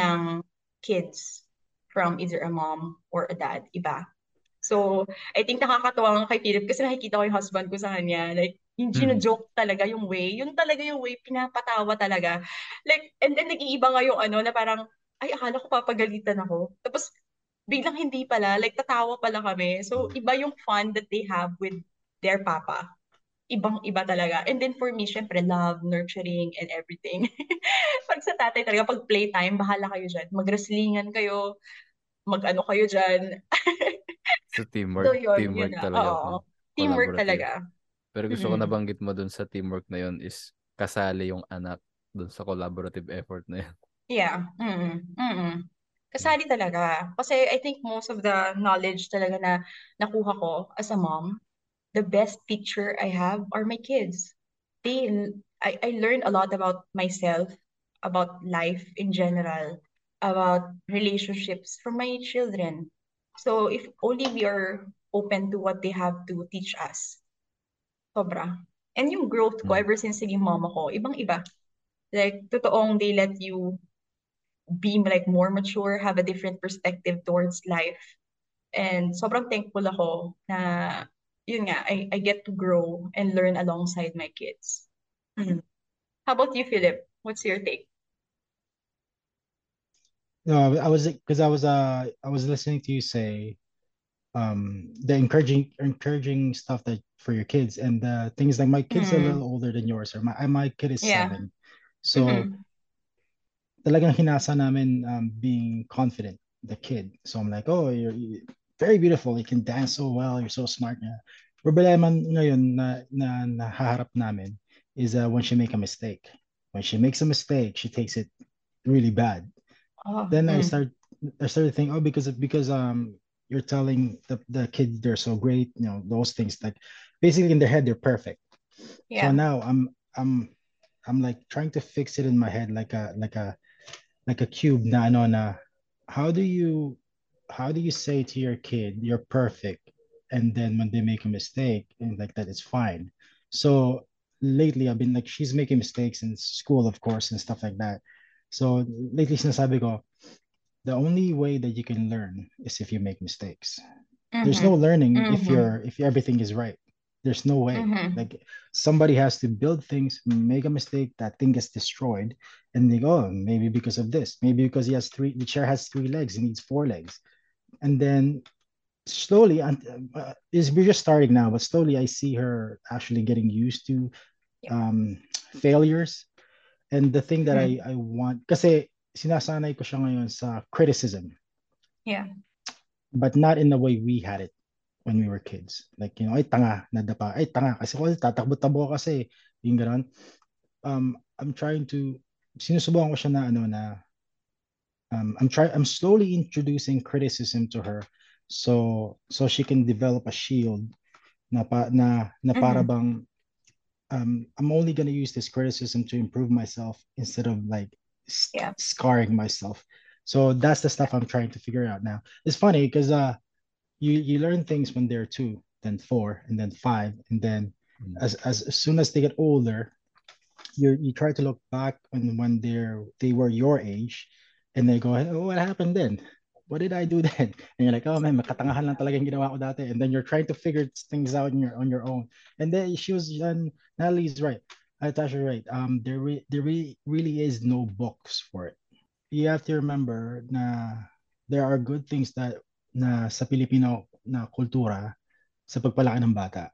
ng kids from either a mom or a dad. Iba. So, I think nakakatawa nga kay Philip kasi nakikita ko yung husband ko sa kanya. Like, yung Mhm. joke talaga yung way. Yun talaga yung way, pinapatawa talaga. Like, and then nag-iiba nga yung ano na parang, ay, akala ko papagalitan ako. Tapos, biglang hindi pala, like tatawa pala kami. So, iba yung fun that they have with their papa. Ibang-iba talaga. And then for me, syempre, love, nurturing, and everything. pag sa tatay talaga, pag playtime, bahala kayo dyan. Mag-wrestlingan kayo, mag-ano kayo dyan. So So, teamwork, yun, yun teamwork na. talaga. Oo. Teamwork talaga. Pero gusto ko Mm-mm. nabanggit mo dun sa teamwork na yun is kasali yung anak dun sa collaborative effort na yun. Yeah. Mm-mm. Mm-mm. Kasali talaga. Kasi I think most of the knowledge talaga na nakuha ko as a mom, the best teacher I have are my kids. They, I, I learned a lot about myself, about life in general, about relationships from my children. So if only we are open to what they have to teach us. Sobra. And yung growth ko Mm. ever since naging mama ko, ibang-iba. Like, totoong they let you be like more mature, have a different perspective towards life. And sobrang thankful ako na yun nga, I, I get to grow and learn alongside my kids. Mhm. How about you, Philip? What's your take? No, I was because I was uh I was listening to you say um the encouraging encouraging stuff that for your kids and the things like my kid's are a Mm. little older than yours or my my kid is Yeah. seven so Mhm. talagang hinasa namin um, being confident the kid so I'm like oh you're, you very beautiful you can dance so well you're so smart yeah. problema ngayon na na nahaharap namin is uh, when she make a mistake when she makes a mistake she takes it really bad Oh, then I mm. start I started thinking, oh, because because um you're telling the the kid they're so great, you know, those things like basically in their head they're perfect. Yeah. So now I'm I'm I'm like trying to fix it in my head like a like a like a cube na ano na how do you how do you say to your kid you're perfect and then when they make a mistake and like that it's fine. So lately I've been like she's making mistakes in school of course and stuff like that. So lately sinasabi ko the only way that you can learn is if you make mistakes. There's no Mhm. learning if Mhm. you're if everything is right. There's no way. Mhm. Like somebody has to build things, make a mistake, that thing gets destroyed, and they go, oh, maybe because of this, maybe because he has three, the chair has three legs, he needs four legs, and then slowly, and uh, is we're just starting now, but slowly I see her actually getting used to um, failures, and the thing that Mhm. I I want, kasi sinasanay ko siya ngayon sa criticism Yeah. but not in the way we had it when we were kids. Like, you know, ay tanga, nadapa. Ay tanga, kasi ko tatakbo-takbo ka kasi. Yung gano'n. Um, I'm trying to, sinusubukan ko siya na ano na, um, I'm try I'm slowly introducing criticism to her so so she can develop a shield na pa, na na para Mhm. bang um, I'm only gonna use this criticism to improve myself instead of like sc- Yeah. scarring myself. So that's the stuff I'm trying to figure out now. It's funny because uh, you you learn things when they're two, then four, and then five, and then Mm. as as, as soon as they get older, you you try to look back on when they're they were your age, and they go, oh, what happened then? What did I do then? And you're like, oh man, makatangahan lang talaga yung ginawa ko dati. And then you're trying to figure things out on your on your own. And then she was, and Natalie's right. Natasha's right. Um, there re- there really really is no books for it. You have to remember na there are good things that na sa Filipino na kultura sa pagpalaki ng bata.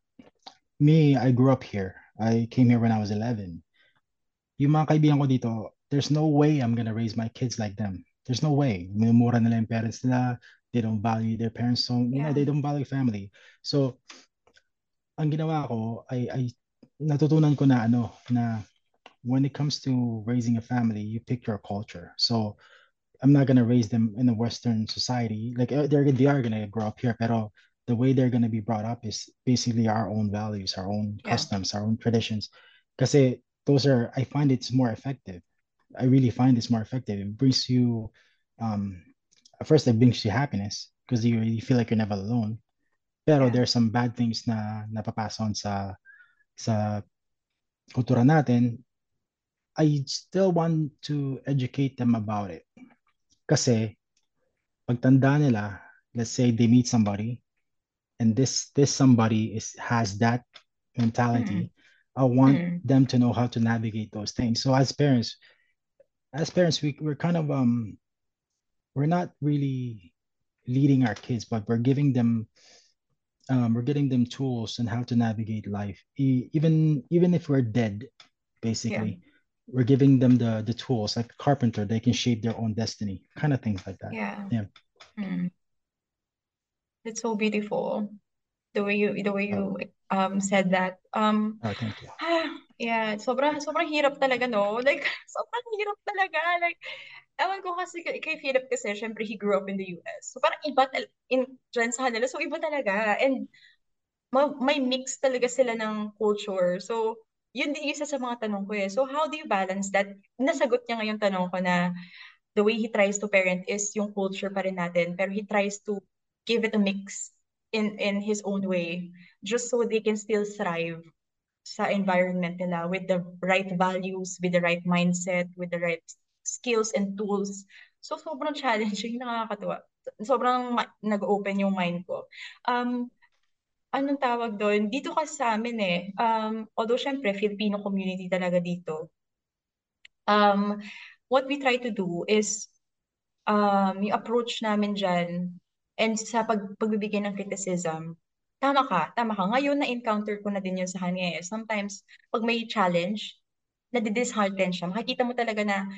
Me, I grew up here. I came here when I was 11. Yung mga kaibigan ko dito, there's no way I'm gonna raise my kids like them. There's no way. Minumura nila yung parents nila. They don't value their parents. So, you know, they don't value family. So, ang ginawa ko, ay, ay natutunan ko na ano, na when it comes to raising a family, you pick your culture. So, I'm not gonna raise them in a Western society. Like uh, they're they are gonna grow up here, pero the way they're gonna be brought up is basically our own values, our own Yeah. customs, our own traditions. Kasi those are I find it's more effective. I really find this more effective. It brings you um at first it brings you happiness because you, you feel like you're never alone. Pero Yeah. there's some bad things na napapasa on sa sa kultura natin. I still want to educate them about it. Kasi pagtanda nila, let's say they meet somebody and this this somebody is has that mentality. I want Mm. them to know how to navigate those things. So as parents, as parents, we we're kind of um we're not really leading our kids, but we're giving them um we're getting them tools on how to navigate life. E- even even if we're dead, basically, we're giving them the the tools like a carpenter, they can shape their own destiny, kind of things like that. Yeah. Yeah. Mm. It's so beautiful. The way you the way you um said that. Um Oh, thank you. ah, yeah, sobrang sobrang hirap talaga no. Like sobrang hirap talaga. Like ewan ko kasi kay, kay Philip kasi syempre he grew up in the US. So parang iba in dyan sa kanila. So iba talaga. And ma- may mix talaga sila ng culture. So yun din isa sa mga tanong ko eh. So how do you balance that? Nasagot niya ngayong tanong ko na the way he tries to parent is yung culture pa rin natin, pero he tries to give it a mix in in his own way, just so they can still thrive sa environment nila with the right values, with the right mindset, with the right skills and tools. So sobrang challenging, nakakatuwa. Sobrang nag-open yung mind ko. Um, anong tawag doon? Dito kasi sa amin eh, um, although syempre Filipino community talaga dito, um, what we try to do is um, yung approach namin dyan, And sa pag pagbibigay ng criticism, tama ka, tama ka. Ngayon na-encounter ko na din yun sa kanya. Sometimes, pag may challenge, nadi-dishearten siya. Makikita mo talaga na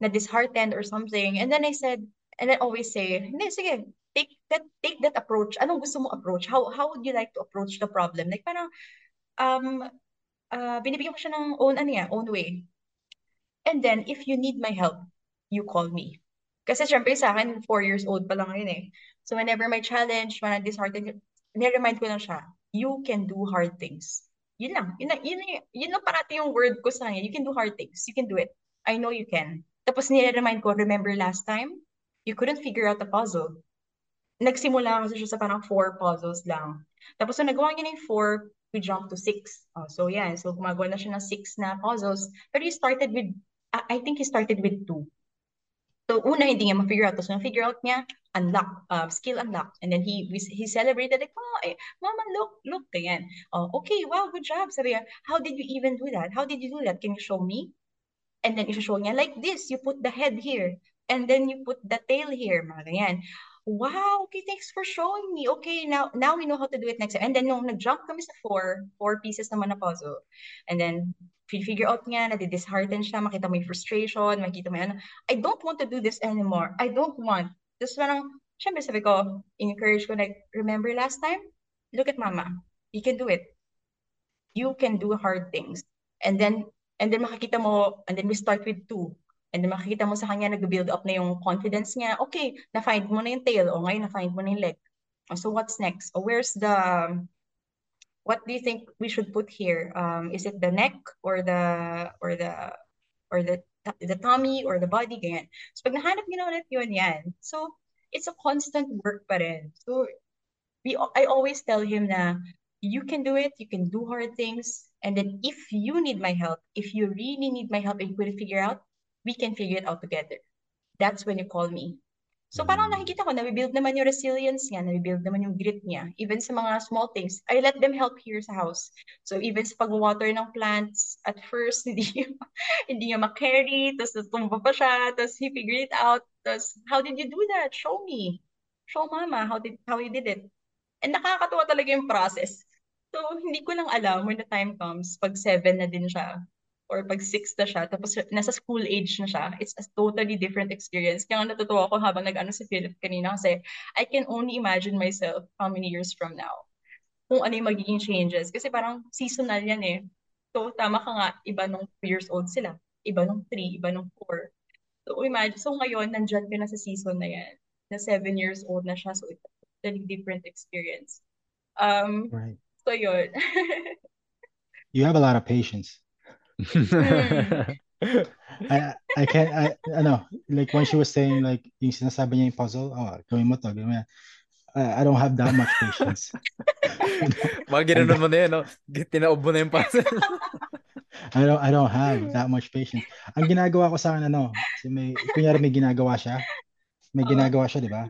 na-disheartened or something. And then I said, and I always say, hindi, sige, take that take that approach. Anong gusto mo approach? How how would you like to approach the problem? Like parang um uh, binibigyan ko siya ng own ano yan, own way. And then if you need my help, you call me. Kasi syempre sa akin, four years old pa lang ngayon eh. So whenever my challenge, when I'm disheartened, nire-remind ko lang siya, you can do hard things. Yun lang. Yun, lang, yun, yun, yun lang parati yung word ko sa kanya. You can do hard things. You can do it. I know you can. Tapos nire-remind ko, remember last time? You couldn't figure out the puzzle. Nagsimula kasi siya sa parang four puzzles lang. Tapos nung nagawa niya ng four, we jumped to six. Oh, so yeah, so gumagawa na siya ng six na puzzles. Pero he started with, I think he started with two. So una, hindi niya ma-figure out. Tapos na-figure out niya, unlock, uh, skill unlock. And then he he celebrated like, oh, eh, mama, look, look, ganyan. Oh, okay, wow, good job. Sabi how did you even do that? How did you do that? Can you show me? And then i-show niya, like this, you put the head here. And then you put the tail here, mga ganyan. Wow, okay, thanks for showing me. Okay, now now we know how to do it next time. And then nung nag-jump kami sa four, four pieces naman na puzzle. And then figure out niya, nadi-dishearten siya, makita mo yung frustration, makita mo yan, I don't want to do this anymore. I don't want. Tapos parang, syempre sabi ko, encourage ko, like, remember last time? Look at mama. You can do it. You can do hard things. And then, and then makikita mo, and then we start with two. And then makikita mo sa kanya, nag-build up na yung confidence niya. Okay, na-find mo na yung tail. O ngayon, na-find mo na yung leg. So what's next? O where's the what do you think we should put here? Um, is it the neck or the or the or the the tummy or the body ganyan. So pag nahanap niyo na ulit yun yan. So it's a constant work pa rin. So we I always tell him na you can do it, you can do hard things, and then if you need my help, if you really need my help and you couldn't figure out, we can figure it out together. That's when you call me. So parang nakikita ko, nabibuild naman yung resilience niya, nabibuild naman yung grit niya. Even sa mga small things, I let them help here sa house. So even sa pag-water ng plants, at first, hindi, hindi niya makarry, tapos natumba pa siya, tapos he figured it out, tapos, how did you do that? Show me. Show mama how did how you did it. And nakakatuwa talaga yung process. So, hindi ko lang alam when the time comes, pag seven na din siya, or pag 6 na siya, tapos nasa school age na siya, it's a totally different experience. Kaya natutuwa ako habang nag-ano si Philip kanina kasi I can only imagine myself how many years from now kung ano yung magiging changes. Kasi parang seasonal yan eh. So, tama ka nga, iba nung 2 years old sila. Iba nung 3, iba nung 4. So, imagine, so ngayon, nandyan ka na sa season na yan. Na 7 years old na siya. So, it's a totally different experience. Um, Right. So, yun. You have a lot of patience. I I can't I ano like when she was saying like yung sinasabi niya yung puzzle oh gawin mo to gawin mo yan. I, I don't have that much patience. Mga ginanon mo na yun, no? Tinaob mo na yung puzzle. I don't I don't have that much patience. Ang ginagawa ko sa akin ano si may kunyari may ginagawa siya. May ginagawa siya di ba?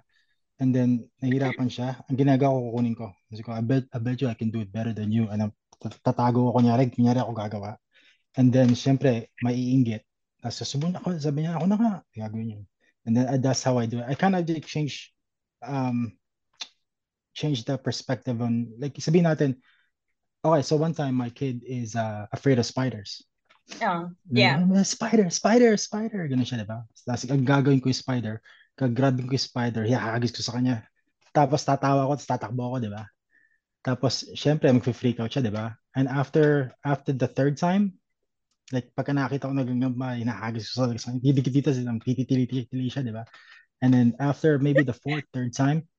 And then nahirapan siya. Ang ginagawa ko kukunin ko. Kasi ko I bet I bet you I can do it better than you. Ano tatago ko kunyari kunyari ako gagawa and then syempre maiinggit tapos susubun ako sabi niya ako na nga gagawin yun and then uh, that's how I do it I kind of did change um change the perspective on like sabihin natin okay so one time my kid is uh, afraid of spiders Oh, yeah. yeah. Spider, spider, spider. Ganun siya, di ba? Tapos ang gagawin ko yung spider, gagrabin ko yung spider, hihagis ko sa kanya. Tapos tatawa ko, tapos tatakbo ako, di ba? Tapos, syempre, mag-freak out siya, di ba? And after after the third time, like, pagka nakita ko nagangamba, hinahagis ko sa kanya, didikit dito silang titili-tili siya, di ba? And then after maybe the fourth, third time,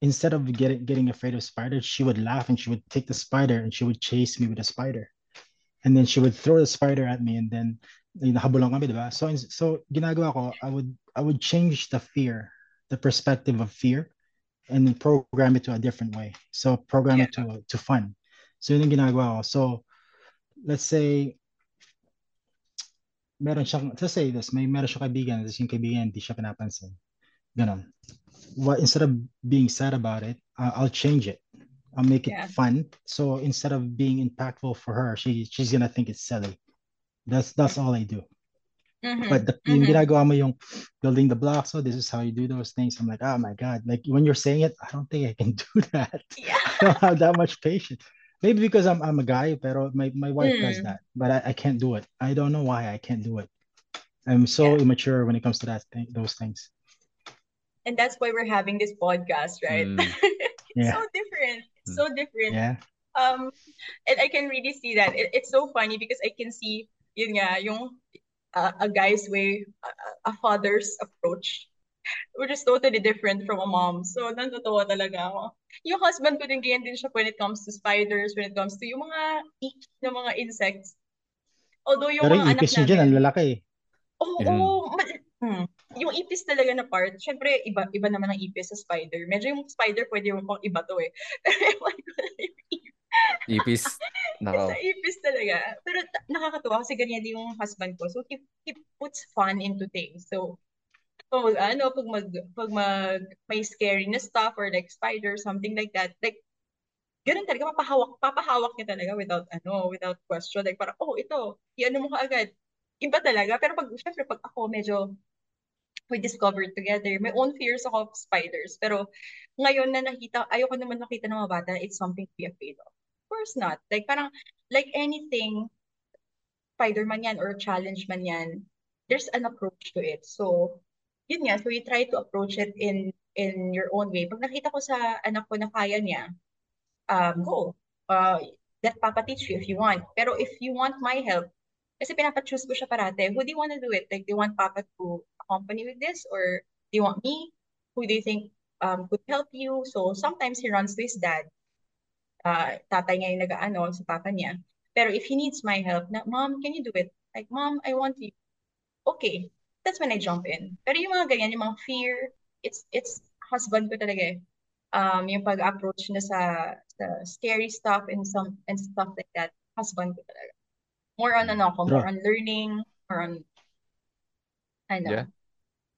instead of getting getting afraid of spiders, she would laugh and she would take the spider and she would chase me with the spider. And then she would throw the spider at me and then eh, yung nakabulang kami, di ba? So, so ginagawa ko, I would, I would change the fear, the perspective of fear and then program it to a different way. So, program it to, to fun. So, yun yung ginagawa ko. So, let's say, meron siyang, let's say this, may meron siyang kaibigan, tapos yung kaibigan hindi siya pinapansin. Ganon. What, instead of being sad about it, I'll change it. I'll make it Yeah. fun. So instead of being impactful for her, she she's gonna think it's silly. That's that's all I do. Mhm, But the, yung mhm. ginagawa mo yung building the blocks, so this is how you do those things. I'm like, oh my God. Like when you're saying it, I don't think I can do that. Yeah. I don't have that much patience. Maybe because I'm I'm a guy, pero my, my wife does Mm. that. But I, I can't do it. I don't know why I can't do it. I'm so immature when it comes to that thing, those things. And that's why we're having this podcast, right? Mm. Yeah. so different. It's so different. Yeah. Um, and I can really see that. It, it's so funny because I can see yun nga, yung uh, a guy's way, a, a father's approach, which is totally different from a mom. So, natutuwa talaga ako. Yung husband ko din, ganyan din siya when it comes to spiders, when it comes to yung mga ick na mga insects. Although yung Pero mga yung anak ipis nyo dyan, ang lalaki. Oo, Mm. oo. Ma- hmm. Yung ipis talaga na part, syempre, iba, iba naman ang ipis sa spider. Medyo yung spider, pwede yung pang iba to eh. Pero yung ipis. Ipis. Nako. Sa ipis talaga. Pero nakakatuwa kasi ganyan din yung husband ko. So, he, he puts fun into things. So, pag ano, pag mag, pag mag, may scary na stuff or like spider, something like that, like, ganun talaga, papahawak, papahawak niya talaga without, ano, without question. Like, parang, oh, ito, i-ano mo ka agad. Iba talaga. Pero pag, syempre, pag ako medyo, we discovered together. My own fears ako of spiders. Pero ngayon na nakita, ayoko naman nakita ng mga bata, it's something to be afraid of. Of course not. Like parang, like anything, spider man yan or challenge man yan, there's an approach to it. So, yun nga, so you try to approach it in in your own way. Pag nakita ko sa anak ko na kaya niya, um, go. Uh, let Papa teach you if you want. Pero if you want my help, kasi pinapachoose ko siya parate, who do you want to do it? Like, do you want Papa to accompany with this? Or do you want me? Who do you think um, could help you? So, sometimes he runs to his dad. Uh, tatay niya yung nag-ano sa papa niya. Pero if he needs my help, na, Mom, can you do it? Like, Mom, I want you. Okay. That's when I jump in. Pero yung mga ganyan, yung mga fear, it's it's husband ko talaga eh. Um, yung pag-approach na sa, sa scary stuff and some and stuff like that, husband ko talaga. More on ano ako, more on learning, more on ano. Yeah.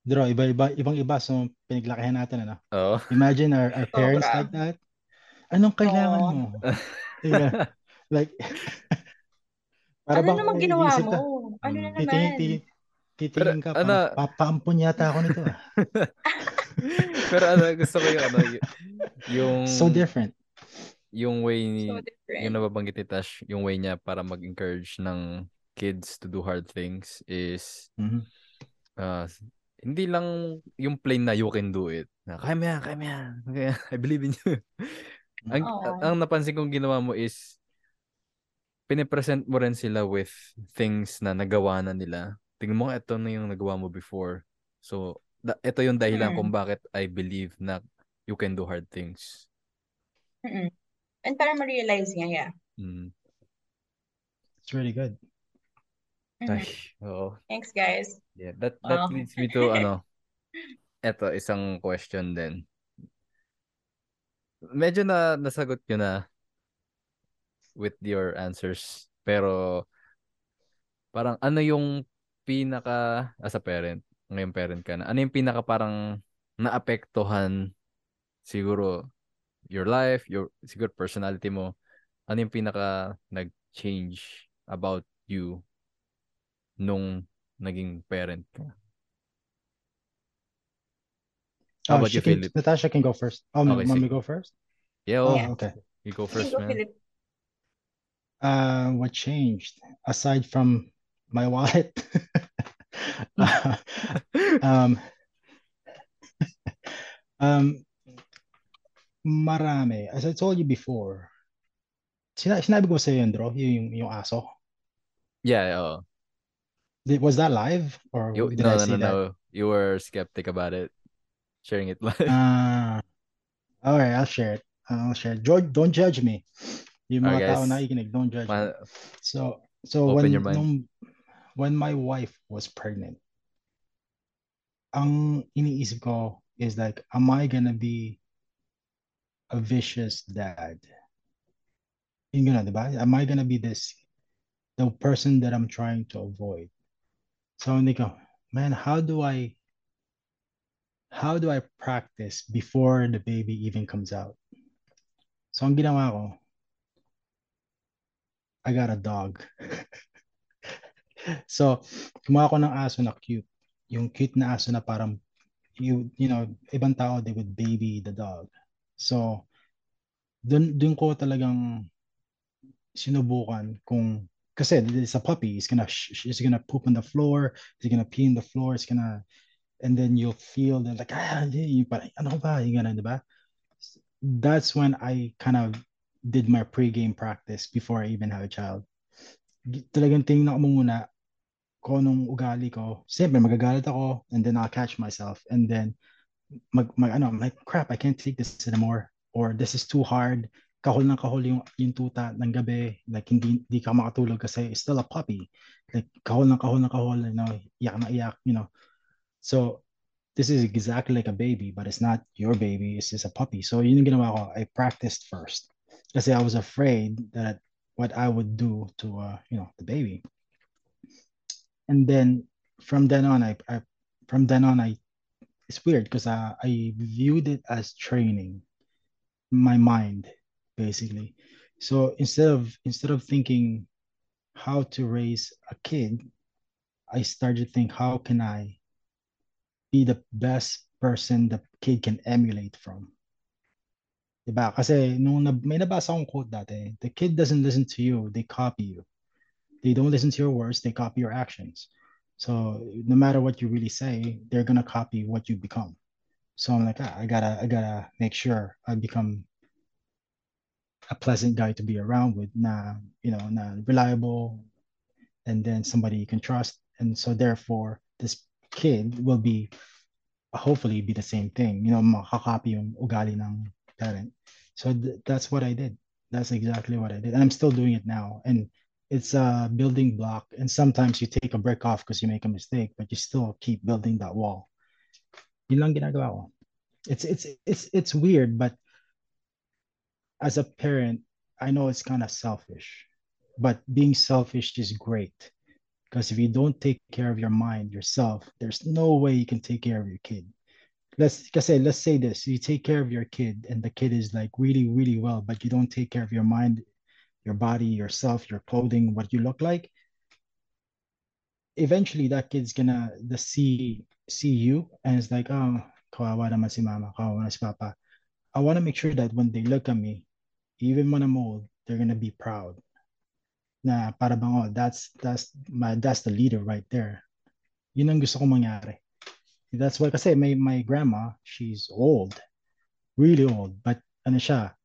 Dro, iba-iba, ibang-iba. So, pinaglakihan natin, ano? Oo. Imagine our, our parents Sobra. like that. Anong kailangan Oo. mo? Diba? like, para Ano bang naman ginawa mo? ka, Ano Mm. na titingin, naman? titingin, titingin ka, ano, parang papaampun yata ako nito. ah. Pero ano, gusto ko yung ano, yung, So different. yung way ni, So different. yung nababanggit ni Tash, yung way niya para mag-encourage ng kids to do hard things is, Mhm. uh, hindi lang yung plain na you can do it. Na, kaya mo yan, kaya mo yan. Kaya, I believe in you. ang, Oo. ang napansin kong ginawa mo is, pinipresent mo rin sila with things na nagawa na nila. Tingnan mo, ito na yung nagawa mo before. So, da- ito yung dahilan Mm. kung bakit I believe na you can do hard things. Mm-mm. And para ma-realize niya, yeah. Mm. It's really good. Mhm. Ay, oo. Thanks, guys. Yeah, that that Wow. leads me to ano, eto isang question din. Medyo na nasagot nyo na with your answers. Pero parang ano yung pinaka as a parent, ngayon parent ka na. Ano yung pinaka parang naapektuhan siguro your life, your siguro personality mo. Ano yung pinaka nag-change about you nung naging parent ka? How Oh, about she you, can, Philip? Natasha can go first. Oh, Okay, to go first? Yeah, Oh, oh, Yeah. okay. you go first, go, man. Philip. Uh, what changed aside from my wallet? Uh, um, um, marami. As I told you before, sina sinabi ko sa iyo, Andro, yung, yung aso. Yeah, oh. Did- Was that live or You, did no, I no, say no, that? no. You were skeptic about it. Sharing it live. Ah, all right, I'll share it. I'll share it. George, don't judge me. Yung Alright, mga tao guys. nakikinig, don't judge me. So, so Open when your mind. nung, when my wife was pregnant, ang iniisip ko is like, am I gonna be a vicious dad? Yung gano'n, di ba? Am I gonna be this, the person that I'm trying to avoid? So hindi ko, man, how do I, how do I practice before the baby even comes out? So ang ginawa ko, I got a dog. So, kumuha ko ng aso na cute. Yung cute na aso na parang, you, you know, ibang tao, they would baby the dog. So, dun, dun ko talagang sinubukan kung, kasi it's a puppy, it's gonna, it's gonna poop on the floor, it's gonna pee on the floor, it's gonna, and then you'll feel that like, ah, yung parang, ano ba, yung ganun, di ba? That's when I kind of did my pre-game practice before I even have a child. Talagang tingnan ko muna kung anong ugali ko. Siyempre, magagalit ako and then I'll catch myself and then mag, mag ano, I'm like, crap, I can't take this anymore or this is too hard. Kahol ng kahol yung, yung tuta ng gabi. Like, hindi, hindi ka makatulog kasi it's still a puppy. Like, kahol ng kahol ng kahol, you know, iyak na iyak, you know. So, this is exactly like a baby, but it's not your baby, it's just a puppy. So, yun yung ginawa ko. I practiced first. Kasi I was afraid that what I would do to, uh, you know, the baby. And then from then on, I, I from then on, I it's weird because I, I viewed it as training my mind basically. So instead of instead of thinking how to raise a kid i started to think how can i be the best person the kid can emulate from? Diba? Kasi nung na, may nabasa akong quote dati the kid doesn't listen to you they copy you they don't listen to your words they copy your actions. So no matter what you really say they're gonna copy what you become. So i'm like ah, i gotta i gotta make sure i become a pleasant guy to be around with na you know na reliable and then somebody you can trust. And so therefore this kid will be hopefully be the same thing you know makakopy yung ugali ng parent. So th- that's what i did. That's exactly what i did. And i'm still doing it now. And it's a building block and sometimes you take a brick off because you make a mistake but you still keep building that wall yun lang it's it's it's it's weird but as a parent, I know it's kind of selfish, but being selfish is great because if you don't take care of your mind yourself, there's no way you can take care of your kid. Let's say let's say this: you take care of your kid, and the kid is like really, really well, but you don't take care of your mind, your body, yourself, your clothing, what you look like. Eventually, that kid's gonna the see see you, and it's like, oh, kawawa naman si mama, kawawa na si papa. I want to make sure that when they look at me, even when I'm old, they're gonna be proud. Na para bang, oh, that's that's my that's the leader right there. Yun ang gusto kong mangyari. That's why kasi my my grandma, she's old. Really old, but ano siya,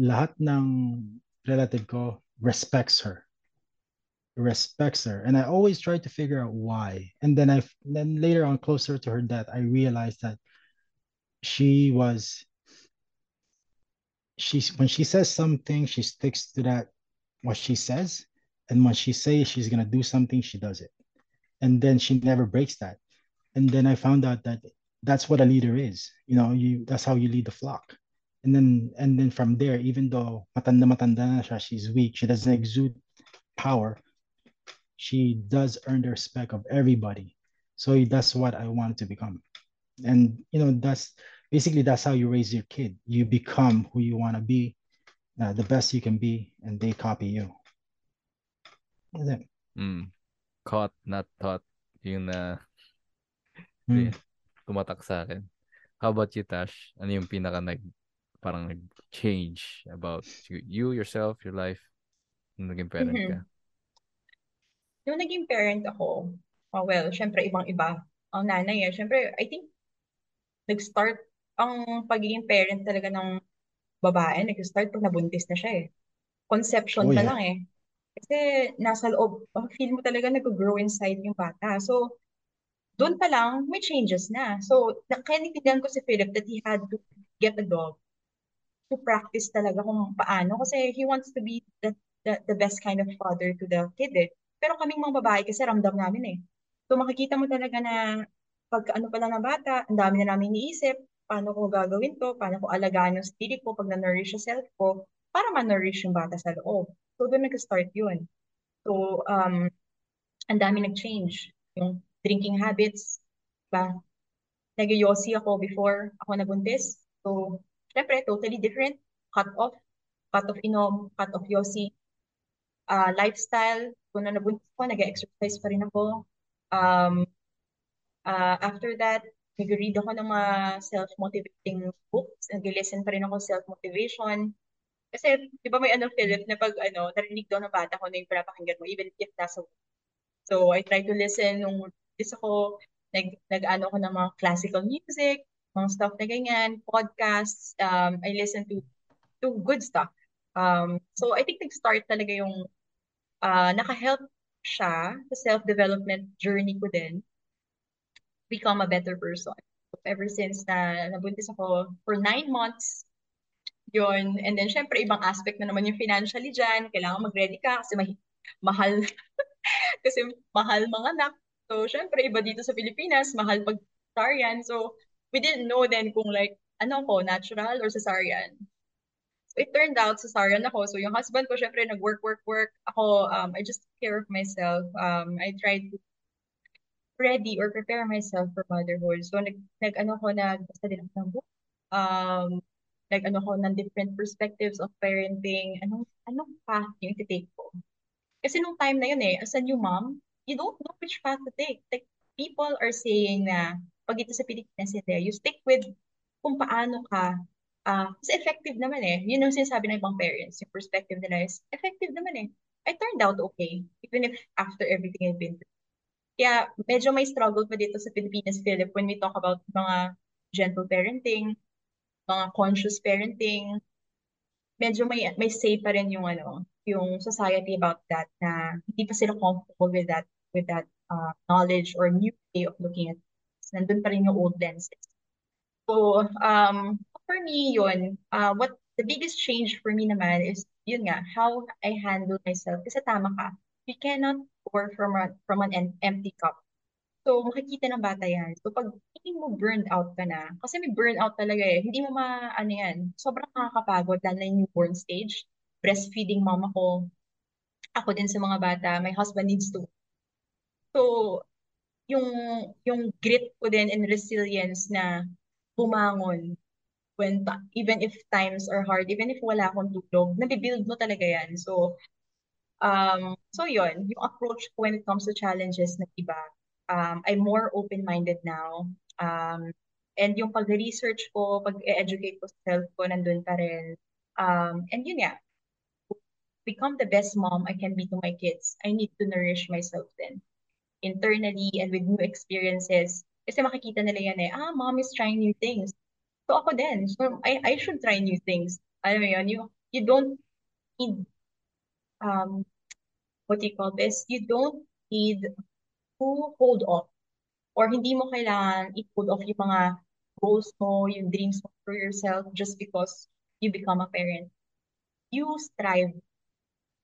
lahat ng relative ko respects her. Respects her. And I always try to figure out why. And then I then later on closer to her death, I realized that she was she's when she says something, she sticks to that what she says, and when she says she's gonna do something, she does it, and then she never breaks that. And then I found out that that's what a leader is. You know, you that's how you lead the flock. And then and then from there, even though matanda matanda na siya, she's weak, she doesn't exude power. She does earn the respect of everybody. So that's what I want to become. And you know, that's basically that's how you raise your kid. You become who you want to be, uh, the best you can be, and they copy you. That's it. Mm. Caught, not taught. Yung na Mm. tumatak sa akin. How about you, Tash? Ano yung pinaka nag parang nag-change about you, yourself, your life, nung naging parent Mhm. ka? Nung naging parent ako, oh well, syempre ibang-iba. Ang nanay eh, syempre, I think, nag-start ang pagiging parent talaga ng babae, nag-start pag nabuntis na siya eh. Conception Oh, pa yeah. lang eh. Kasi nasa loob, oh, feel mo talaga nag-grow inside yung bata. So, doon pa lang, may changes na. So, nakaintindihan ko si Philip that he had to get a dog to practice talaga kung paano. Kasi he wants to be the, the, the best kind of father to the kid eh. Pero kaming mga babae kasi ramdam namin eh. So, makikita mo talaga na pag ano pa lang ng bata, ang dami na namin iniisip, paano ko gagawin to, paano ko alagaan yung spirit ko pag na-nourish yung self ko, para ma-nourish yung bata sa loob. So, doon nag-start yun. So, um, ang dami nag-change. Yung drinking habits, ba? Nag-yossi ako before ako nabuntis. So, syempre, totally different. Cut off, cut off inom, cut off yossi. Uh, lifestyle, So, nung nabuntis ko, nag-exercise pa rin ako. Um, uh, after that, nag-read ako ng mga self-motivating books. Nag-listen pa rin ako self-motivation. Kasi, di ba may ano, Philip, na pag ano, narinig daw ng bata ko na yung pinapakinggan mo, even if nasa So, I try to listen nung is ako, nag, nag-ano ko ng mga classical music, mga stuff na ganyan, podcasts, um, I listen to to good stuff. Um, so, I think nag-start talaga yung uh, naka-help siya sa self-development journey ko din become a better person. Ever since na nabuntis ako for nine months, yun. And then, syempre, ibang aspect na naman yung financially dyan. Kailangan mag-ready ka kasi ma- mahal. kasi mahal mga anak. So, syempre, iba dito sa Pilipinas, mahal pag cesarean. So, we didn't know then kung like, ano ko, natural or cesarean. So, it turned out, cesarean ako. So, yung husband ko, syempre, nag-work, work, work. Ako, um, I just took care of myself. Um, I tried to ready or prepare myself for motherhood. So, nag, nag ano ko, nagbasa din ako ng book. Um, nag ano ko ng different perspectives of parenting. Anong, anong path yung take ko? Kasi nung time na yun eh, as a new mom, you don't know which path to take. Like, people are saying na, pag ito sa Pilipinas hindi, you stick with kung paano ka, uh, kasi effective naman eh. Yun ang sinasabi ng ibang parents, yung perspective nila is, effective naman eh. I turned out okay, even if after everything I've been through. Kaya medyo may struggle pa dito sa Pilipinas, Philip, when we talk about mga gentle parenting, mga conscious parenting, medyo may may say pa rin yung ano, yung society about that na hindi pa sila comfortable with that with that uh, knowledge or new way of looking at things. Nandun pa rin yung old lenses. So, um, for me, yun, uh, what the biggest change for me naman is, yun nga, how I handle myself. Kasi tama ka, you cannot pour from a, from an empty cup. So, makikita ng bata yan. So, pag feeling mo burned out ka na, kasi may burnout talaga eh, hindi mo ma, ano yan, sobrang nakakapagod, lalo na yung newborn stage. Breastfeeding mama ko, ako din sa mga bata, my husband needs to. So, yung, yung grit ko din and resilience na bumangon when even if times are hard, even if wala akong tulog, nabibuild mo talaga yan. So, Um, so yun, yung approach ko when it comes to challenges na iba, um, I'm more open-minded now. Um, and yung pag-research ko, pag-educate ko self ko, nandun pa rin. Um, and yun nga, become the best mom I can be to my kids, I need to nourish myself then. Internally and with new experiences. Kasi makikita nila yan eh, ah, mom is trying new things. So ako din. So I, I should try new things. Alam mo yun, you, you don't need um, what do you call this? You don't need to hold off or hindi mo kailangan i-hold off yung mga goals mo, yung dreams mo for yourself just because you become a parent. You strive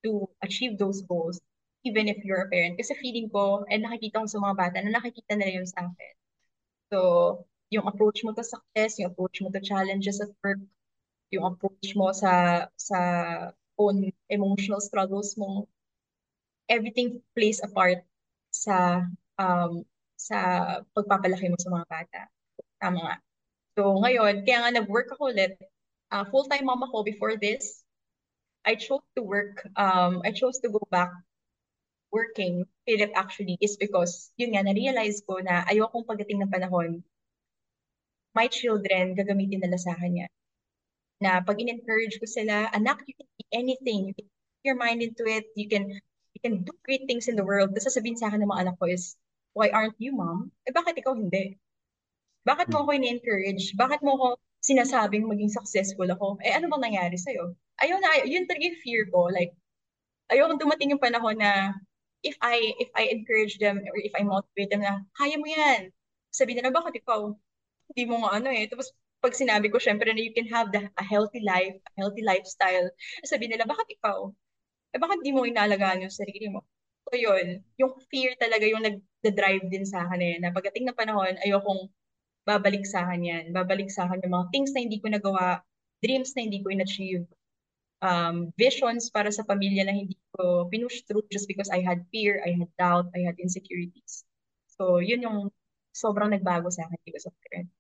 to achieve those goals even if you're a parent. Kasi feeling ko, and nakikita ko sa mga bata na nakikita nila yung sa akin. So, yung approach mo to success, yung approach mo to challenges at work, yung approach mo sa sa own emotional struggles mo, everything plays a part sa um, sa pagpapalaki mo sa mga bata. Tama nga. So ngayon, kaya nga nag-work ako ulit. Uh, full-time mom ako before this. I chose to work, um, I chose to go back working, Philip actually, is because, yun nga, na-realize ko na ayokong pagdating ng panahon, my children, gagamitin nila sa akin yan na pag in-encourage ko sila, anak, you can be anything. You can put your mind into it. You can you can do great things in the world. Tapos sasabihin sa akin ng mga anak ko is, why aren't you, mom? Eh, bakit ikaw hindi? Bakit mo ako in-encourage? Bakit mo ako sinasabing maging successful ako? Eh, ano bang nangyari sa'yo? Ayaw na, ayaw. Yun talaga yung fear ko. Like, ayaw kong dumating yung panahon na if I if I encourage them or if I motivate them na, kaya mo yan. Sabihin nila, bakit ikaw? Hindi mo nga ano eh. Tapos pag sinabi ko syempre na you can have the, a healthy life, a healthy lifestyle, sabi nila, bakit ikaw? Eh bakit di mo inalagaan yung sarili mo? So yun, yung fear talaga yung nag-drive din sa akin eh, na pagdating ng panahon, ayokong babalik sa akin yan. Babalik sa akin yung mga things na hindi ko nagawa, dreams na hindi ko in-achieve, um, visions para sa pamilya na hindi ko pinush through just because I had fear, I had doubt, I had insecurities. So yun yung sobrang nagbago sa akin because of that.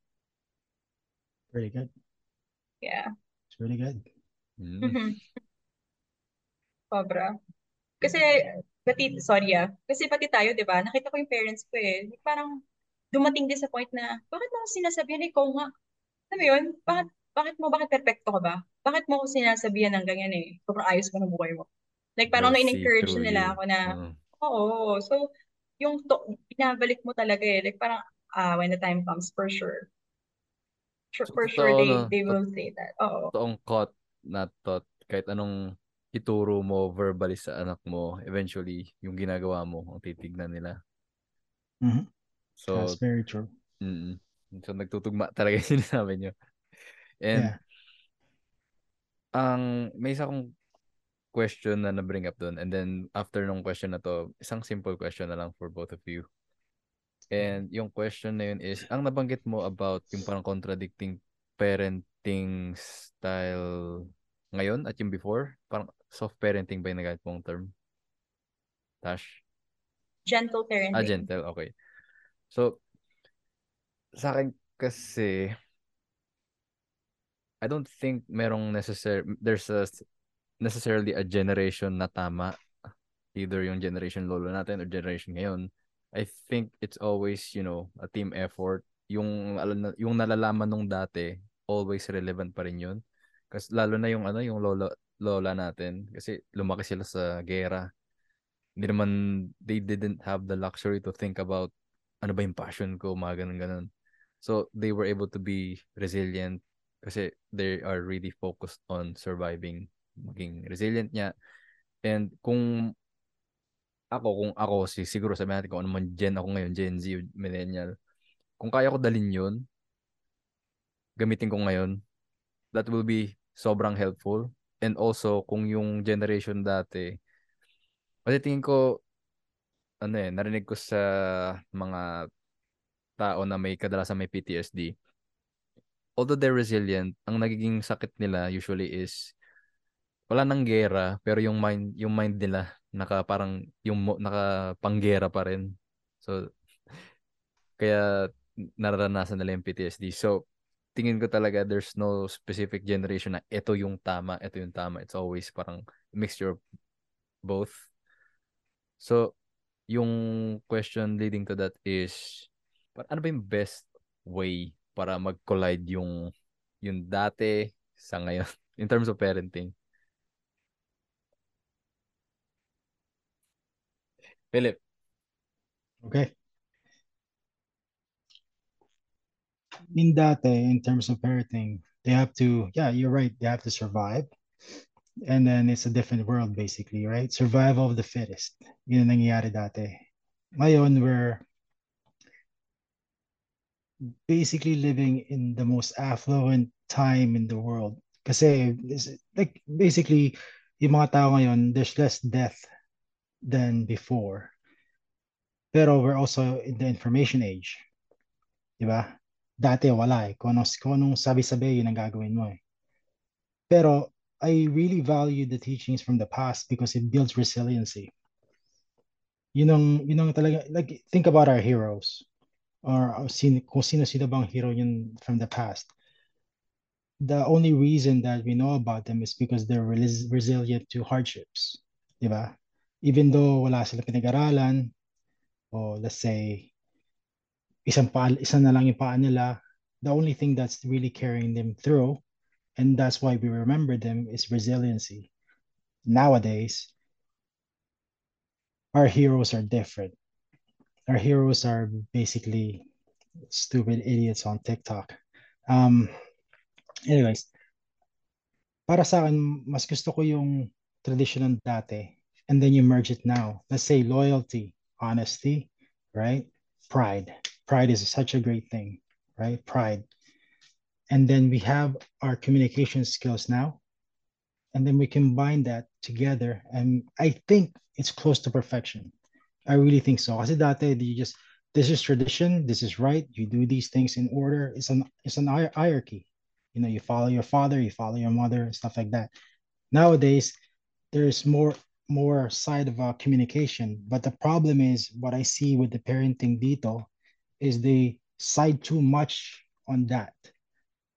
Very good. Yeah. It's really good. Mm. Sobra. Kasi pati, sorry ah, kasi pati tayo, di ba, nakita ko yung parents ko eh, parang dumating din sa point na, bakit mo sinasabihan, ikaw nga, alam mo yun, bakit, bakit mo, bakit perfecto ka ba? Bakit mo ako sinasabihan ng ganyan eh, sobrang ayos mo ng buhay mo. Like, parang na-encourage nila ako na, Oo. oo, so, yung to, binabalik mo talaga eh, like parang, ah, when the time comes, for sure. Sure, So, for sure, they, no? they will say that. Oo. totoong caught not taught kahit anong ituro mo verbally sa anak mo eventually yung ginagawa mo ang titignan nila Mhm. so That's very true. mm, so nagtutugma talaga yung sinasabi nyo and Yeah. ang may isa kong question na na-bring up doon and then after nung question na to isang simple question na lang for both of you and yung question na yun is ang nabanggit mo about yung parang contradicting parenting style ngayon at yung before parang soft parenting ba yung nagamit mong term Tash Gentle parenting. Ah, gentle, okay. So, sa akin kasi, I don't think merong necessary, there's a, necessarily a generation na tama. Either yung generation lolo natin or generation ngayon. I think it's always, you know, a team effort. Yung, yung nalalaman nung dati, always relevant pa rin yun. Kasi lalo na yung ano, yung lolo, lola natin. Kasi lumaki sila sa gera. Hindi naman, they didn't have the luxury to think about ano ba yung passion ko, mga ganun ganun. So, they were able to be resilient kasi they are really focused on surviving, maging resilient niya. And kung ako, kung ako, si, siguro sabihin natin kung ano man gen ako ngayon, Gen Z, millennial, kung kaya ko dalin yun, gamitin ko ngayon, that will be sobrang helpful. And also, kung yung generation dati, kasi tingin ko, ano eh, narinig ko sa mga tao na may kadalasan may PTSD, although they're resilient, ang nagiging sakit nila usually is wala nang gera pero yung mind yung mind nila naka parang yung nakapanggera pa rin. So kaya nararanasan nila yung PTSD. So tingin ko talaga there's no specific generation na ito yung tama, ito yung tama. It's always parang mixture of both. So yung question leading to that is ano ba yung best way para mag-collide yung yung dati sa ngayon in terms of parenting? Philip, Okay. In dati, in terms of parenting, they have to, yeah, you're right. They have to survive. And then it's a different world, basically, right? Survival of the fittest. Yun ang nangyayari dati. Ngayon, we're basically living in the most affluent time in the world. Kasi, like, basically, yung mga tao ngayon, there's less death than before. Pero we're also in the information age. Di ba? Dati wala eh. Kung anong, sabi-sabi, yun ang gagawin mo eh. Pero I really value the teachings from the past because it builds resiliency. Yun ang, yun ang talaga, like, think about our heroes. Or uh, sin, kung sino-sino bang hero yun from the past. The only reason that we know about them is because they're res- resilient to hardships. Di ba? Even though wala sila pinag-aralan, o let's say, isang pa, isa na lang yung paa nila, the only thing that's really carrying them through, and that's why we remember them, is resiliency. Nowadays, our heroes are different. Our heroes are basically stupid idiots on TikTok. Um, anyways, para sa akin, mas gusto ko yung tradition ng dati, and then you merge it now. Let's say loyalty, honesty, right? Pride. Pride is such a great thing, right? Pride. And then we have our communication skills now. And then we combine that together. And I think it's close to perfection. I really think so. Kasi dati, you just, this is tradition, this is right. You do these things in order. It's an, it's an hierarchy. You know, you follow your father, you follow your mother, and stuff like that. Nowadays, there's more more side of uh, communication. But the problem is what I see with the parenting dito is they side too much on that.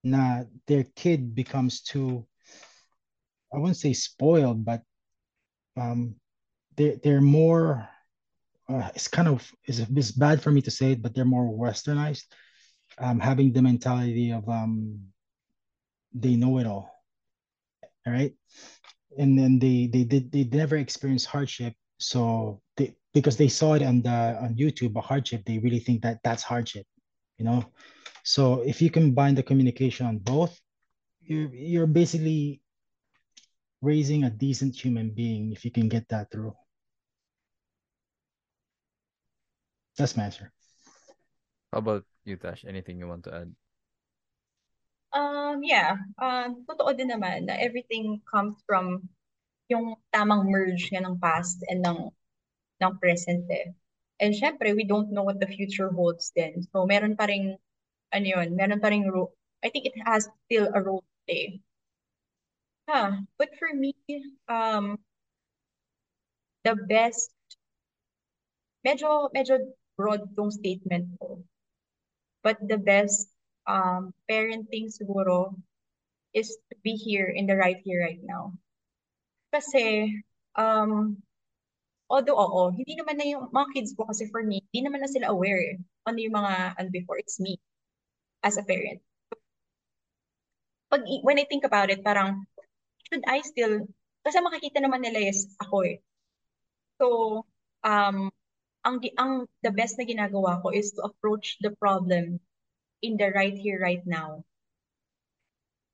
Now their kid becomes too, I wouldn't say spoiled, but um, they they're more uh, it's kind of it's, it's bad for me to say it, but they're more westernized, um, having the mentality of um, they know it all, all right, and then they they did they, they never experienced hardship, so they because they saw it on the on YouTube a hardship, they really think that that's hardship, you know. So if you combine the communication on both, you're you're basically raising a decent human being if you can get that through. That's my answer. How about you, Tash? Anything you want to add? Um, yeah. Um, totoo din naman na everything comes from yung tamang merge nga ng past and ng ng present eh. And syempre, we don't know what the future holds then. So, meron pa ring, ano yun, meron pa ring role. I think it has still a role to play. Huh. But for me, um, the best, medyo, medyo broad tong statement ko. But the best um, parenting siguro is to be here in the right here, right now. Kasi, um, although oo, hindi naman na yung mga kids ko kasi for me, hindi naman na sila aware ano yung mga, ano before, it's me as a parent. Pag, when I think about it, parang, should I still, kasi makikita naman nila is ako eh. So, um, ang, ang the best na ginagawa ko is to approach the problem in the right here, right now.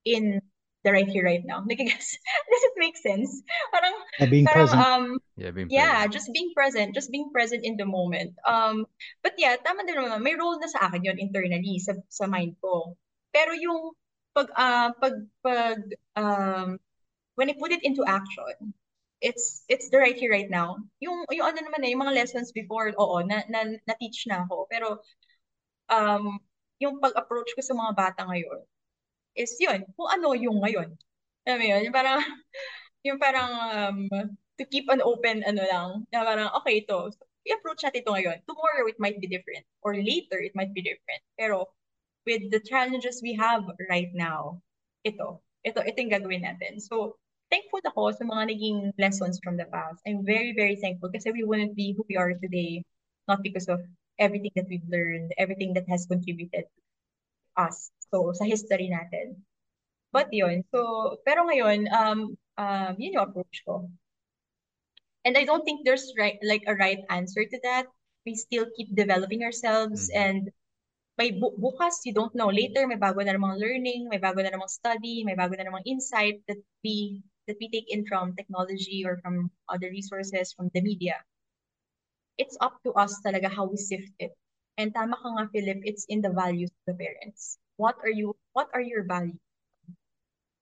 In the right here, right now. Nagigas. Does it make sense? Parang, Yeah, being parang, present. um, Yeah, being yeah, present. just being present, just being present in the moment. Um, but yeah, tama din naman, may role na sa akin yon internally sa sa mind ko. Pero yung pag uh, pag pag um when I put it into action, it's it's the right here right now. Yung yung ano naman eh, yung mga lessons before, oo, na na, na teach na ako. Pero um yung pag-approach ko sa mga bata ngayon is yun, kung ano yung ngayon. Alam mo yun, yung parang yung parang um, to keep an open ano lang, na parang okay ito, so, i-approach natin ito ngayon. Tomorrow it might be different or later it might be different. Pero with the challenges we have right now, ito, ito, ito yung gagawin natin. So, thankful ako sa mga naging lessons from the past. I'm very, very thankful kasi we wouldn't be who we are today not because of everything that we've learned, everything that has contributed us. So, sa history natin. But yun, so, pero ngayon, um, um, yun yung approach ko. And I don't think there's right, like a right answer to that. We still keep developing ourselves Mhm. and may bu bukas, you don't know. Later, may bago na namang learning, may bago na namang study, may bago na namang insight that we that we take in from technology or from other resources, from the media. It's up to us talaga how we sift it. And tama ka nga, Philip, it's in the values of the parents. What are you, what are your values?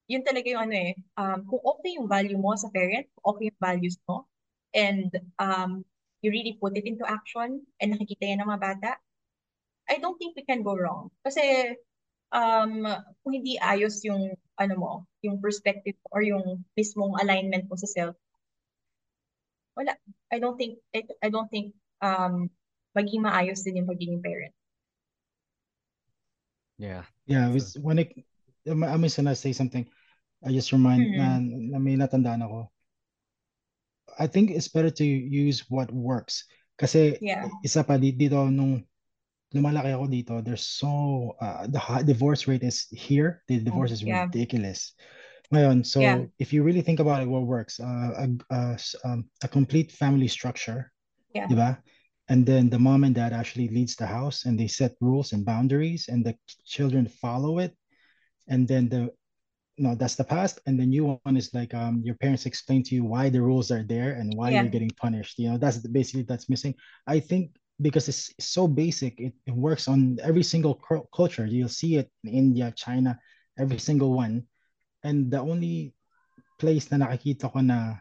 Yun talaga yung ano eh, um, kung okay yung value mo sa parent, kung okay yung values mo, and um, you really put it into action, and nakikita yan ng mga bata, I don't think we can go wrong. Kasi um, kung hindi ayos yung ano mo, yung perspective or yung mismong alignment mo sa self, wala. I don't think I, I don't think um maging maayos din yung pagiging parent. Yeah. Yeah, So- with, when it, I'm, I'm just gonna say something. I just remind Mhm. na, na may natandaan ako. I think it's better to use what works. Kasi Yeah. isa pa di- dito nung lumalaki ako dito, there's so uh, the divorce rate is here. The divorce is Oh, yeah. ridiculous. Ngayon, so Yeah. if you really think about it, what works? Uh, a, a, um, a complete family structure, Yeah. di ba? And then the mom and dad actually leads the house and they set rules and boundaries and the children follow it. And then the no, that's the past. And the new one is like um your parents explain to you why the rules are there and why Yeah. you're getting punished. You know, that's basically that's missing. I think because it's so basic, it, it works on every single culture. You'll see it in India, China, every single one. And the only place na nakikita ko na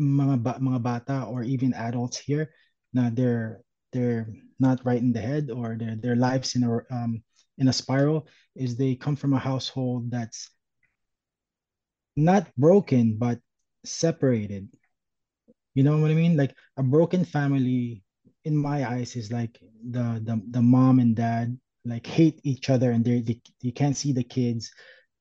mga ba, mga bata or even adults here na they're they're not right in the head or their their lives in a um in a spiral is they come from a household that's not broken but separated. You know what I mean? Like a broken family in my eyes is like the the, the mom and dad like hate each other and they they, can't see the kids.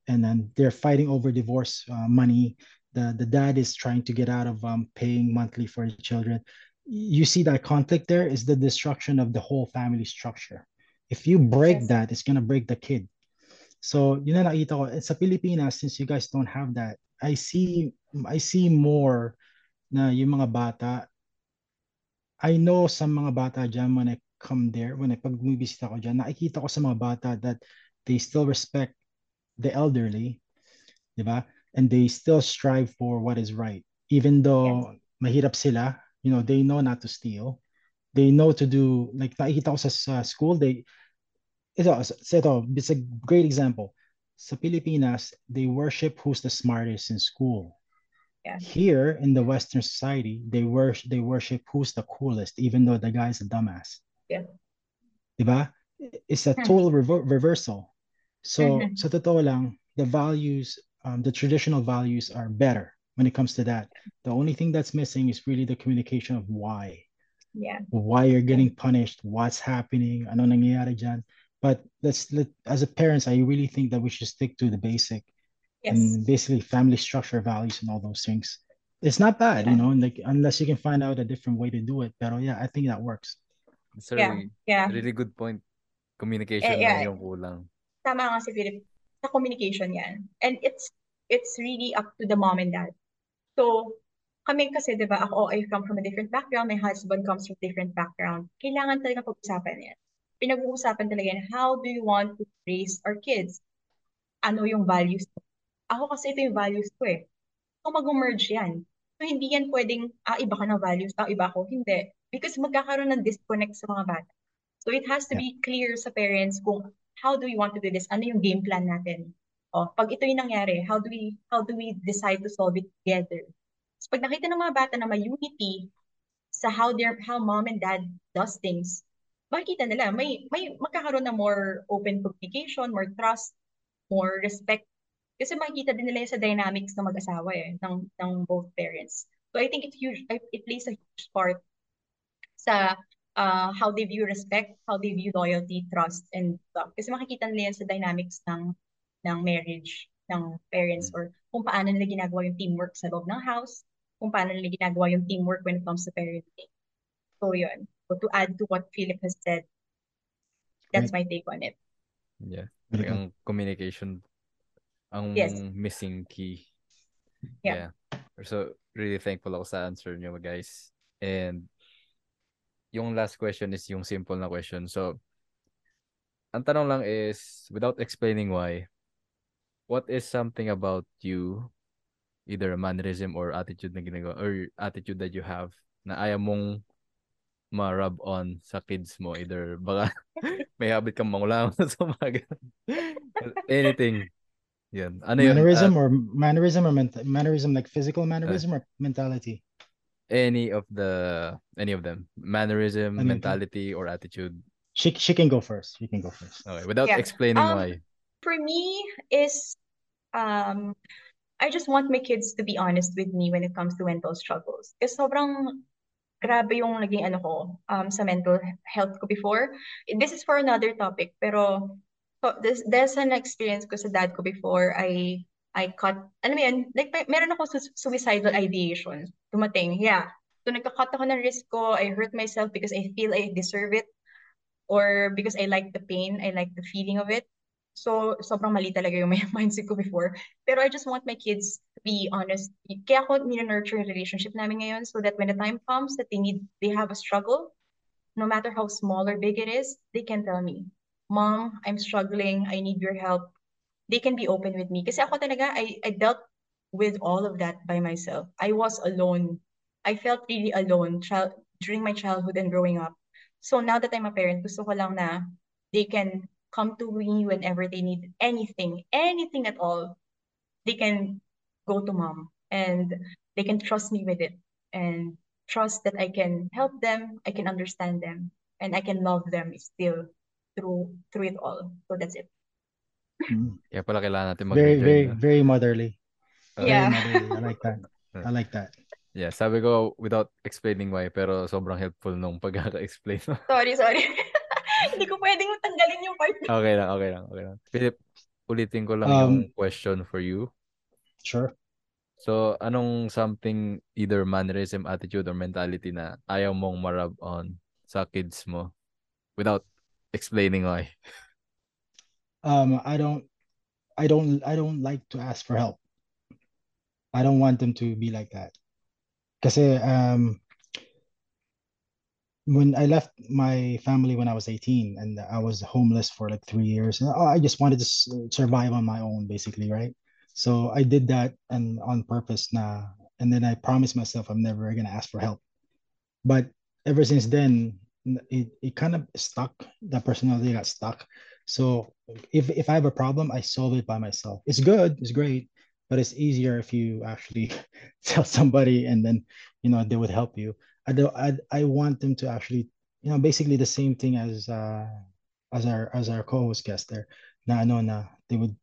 And then they're fighting over divorce uh, money. The the dad is trying to get out of um paying monthly for the children. You see that conflict there is the destruction of the whole family structure. If you break Yes. that it's gonna break the kid. So yun na nakita ko sa Pilipinas since you guys don't have that I see I see more na yung mga bata I know sa mga bata dyan when I come there when I pag bumibisita ko dyan nakikita ko sa mga bata that they still respect the elderly di ba? And they still strive for what is right. Even though mahirap sila you know they know not to steal. They know to do like nakikita ko sa, sa school they ito, ito it's a great example. Sa Pilipinas they worship who's the smartest in school Yeah. here in the western society they worship they worship who's the coolest even though the guy's a dumbass. Yeah. diba? It's a total rever- reversal. So sa totoo lang the values um, the traditional values are better when it comes to that. The only thing that's missing is really the communication of why. Yeah. why you're getting punished what's happening ano nangyayari dyan. But let's let, as a parents i really think that we should stick to the basic Yes. and basically family structure values and all those things it's not bad you Yeah. know like unless you can find out a different way to do it but yeah i think that works It's a Yeah. really, Yeah. really good point. Communication yeah. lang yung kulang. Tama nga si Philip. Sa communication yan. And it's it's really up to the mom and dad. So, kami kasi, di ba, ako, I come from a different background, my husband comes from a different background. Kailangan talaga pag-usapan yan. Pinag-uusapan talaga yan, how do you want to raise our kids? Ano yung values mo? Ako kasi ito yung values ko eh. So, mag-merge yan. So, hindi yan pwedeng, ah, iba ka ng values, ah, iba ako. Hindi. Because magkakaroon ng disconnect sa mga bata. So, it has to Yeah. be clear sa parents kung how do we want to do this? Ano yung game plan natin? Oh, pag ito yung nangyari, how do we how do we decide to solve it together? So pag nakita ng mga bata na may unity sa how their how mom and dad does things, makikita nila may may magkakaroon ng more open communication, more trust, more respect. Kasi makikita din nila yun sa dynamics ng mag-asawa eh, ng ng both parents. So I think it's huge it plays a huge part sa uh, how they view respect, how they view loyalty, trust, and love. Kasi makikita nila yan sa dynamics ng ng marriage ng parents or kung paano nila ginagawa yung teamwork sa loob ng house, kung paano nila ginagawa yung teamwork when it comes to parenting. So yun. So to add to what Philip has said, that's my take on it. Yeah. Very good. Ang communication ang Yes. missing key. Yeah. So, really thankful ako sa answer niyo, guys. And yung last question is yung simple na question. So, ang tanong lang is, without explaining why, what is something about you, either a mannerism or attitude na ginagawa, or attitude that you have, na ayaw mong ma-rub on sa kids mo? Either baka may habit kang mangulangan sa mga ganun. Anything. Yan. Ano yun? mannerism Uh, or mannerism or ment- mannerism like physical mannerism or mentality any of the any of them mannerism Any of them. mentality or attitude she, she can go first she can go first okay without Yeah. explaining Um, why For me is um I just want my kids to be honest with me when it comes to mental struggles. Kasi sobrang grabe yung naging ano ko um, sa mental health ko before. This is for another topic, pero so this, there's an experience ko sa dad ko before I I cut, ano mo yun, like may, meron ako su- suicidal ideation. Dumating, yeah. So nagka-cut ako ng risk ko, I hurt myself because I feel I deserve it or because I like the pain, I like the feeling of it. So, sobrang mali talaga yung may mindset ko before. Pero I just want my kids to be honest. Kaya ako nina-nurture yung relationship namin ngayon so that when the time comes that they need, they have a struggle, no matter how small or big it is, they can tell me, Mom, I'm struggling. I need your help. They can be open with me. Kasi ako talaga, I, I dealt with all of that by myself. I was alone. I felt really alone during my childhood and growing up. So now that I'm a parent, gusto ko lang na they can come to me whenever they need anything, anything at all. They can go to mom and they can trust me with it and trust that I can help them, I can understand them, and I can love them still through through it all. So that's it. Mm. kaya pala kailangan natin very mag-rejoin very na. very motherly Uh, Yeah. very motherly i like that i like that yeah sabi ko without explaining why pero sobrang helpful nung pagkaka-explain Sorry, sorry. Hindi ko pwedeng tanggalin yung part. okay lang okay lang okay lang Philip ulitin ko lang Um, yung question for you sure So, anong something, either mannerism, attitude, or mentality na ayaw mong marub on sa kids mo without explaining why? Um, I don't, I don't, I don't like to ask for help. I don't want them to be like that. Kasi um, when I left my family when I was 18 and I was homeless for like three years, and I just wanted to survive on my own, basically, right? So I did that and on purpose na, and then I promised myself I'm never gonna ask for help. But ever since then, it, it kind of stuck. That personality got stuck. So if if I have a problem, I solve it by myself. It's good, it's great, but it's easier if you actually tell somebody and then you know they would help you. I do I I want them to actually, you know, basically the same thing as uh as our as our co-host guest there. Na no na they would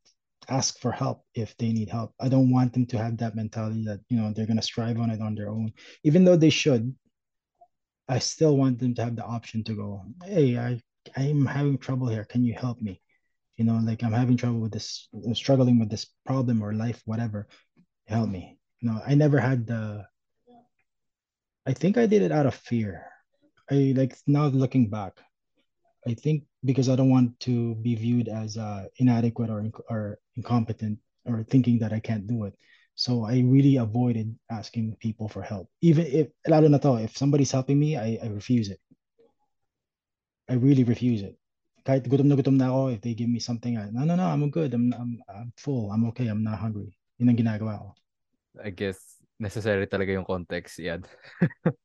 ask for help if they need help. I don't want them to have that mentality that, you know, they're gonna strive on it on their own. Even though they should, I still want them to have the option to go, hey, I I'm having trouble here. Can you help me? You know, like I'm having trouble with this, I'm struggling with this problem or life, whatever. Help me. Know, I never had the I think I did it out of fear. I like now looking back, I think because I don't want to be viewed as uh, inadequate or or incompetent or thinking that I can't do it. So I really avoided asking people for help. Even if if somebody's helping me, I, I refuse it. I really refuse it. Kahit na gutom na if they give me something, I, no, no, no, I'm good. I'm, I'm, I'm full. I'm okay. I'm not hungry. Yun ang ginagawa ko. I guess necessary talaga yung context yan.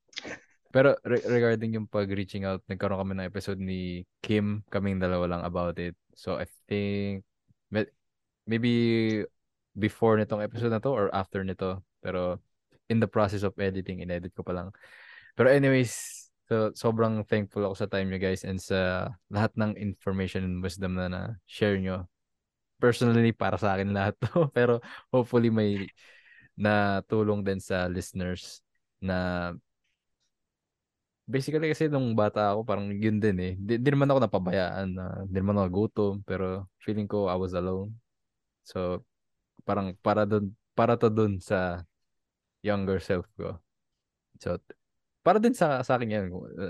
Pero re- regarding yung pag reaching out, nagkaroon kami ng episode ni Kim, kaming dalawa lang about it. So I think may- maybe before nitong episode na to or after nito. Pero in the process of editing, inedit ko pa lang. Pero anyways, so sobrang thankful ako sa time nyo guys and sa lahat ng information and wisdom na na-share nyo. Personally, para sa akin lahat to. Pero hopefully may na tulong din sa listeners na basically kasi nung bata ako parang yun din eh. Di, di naman ako napabayaan na di naman ako gutom pero feeling ko I was alone. So parang para dun para to dun sa younger self ko. So para din sa sa akin yan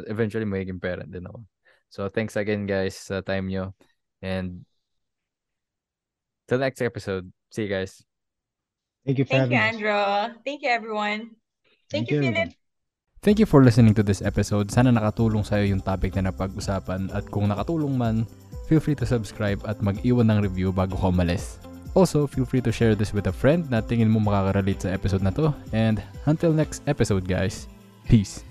eventually magiging parent din ako. So thanks again guys sa time nyo and till next episode. See you guys. Thank you for Thank you, us. Andrew. Thank you, everyone. Thank, you, everyone. Philip. Thank you for listening to this episode. Sana nakatulong sa'yo yung topic na napag-usapan at kung nakatulong man, feel free to subscribe at mag-iwan ng review bago ka umalis. Also, feel free to share this with a friend na tingin mo makaka-relate sa episode na to. And until next episode guys, peace!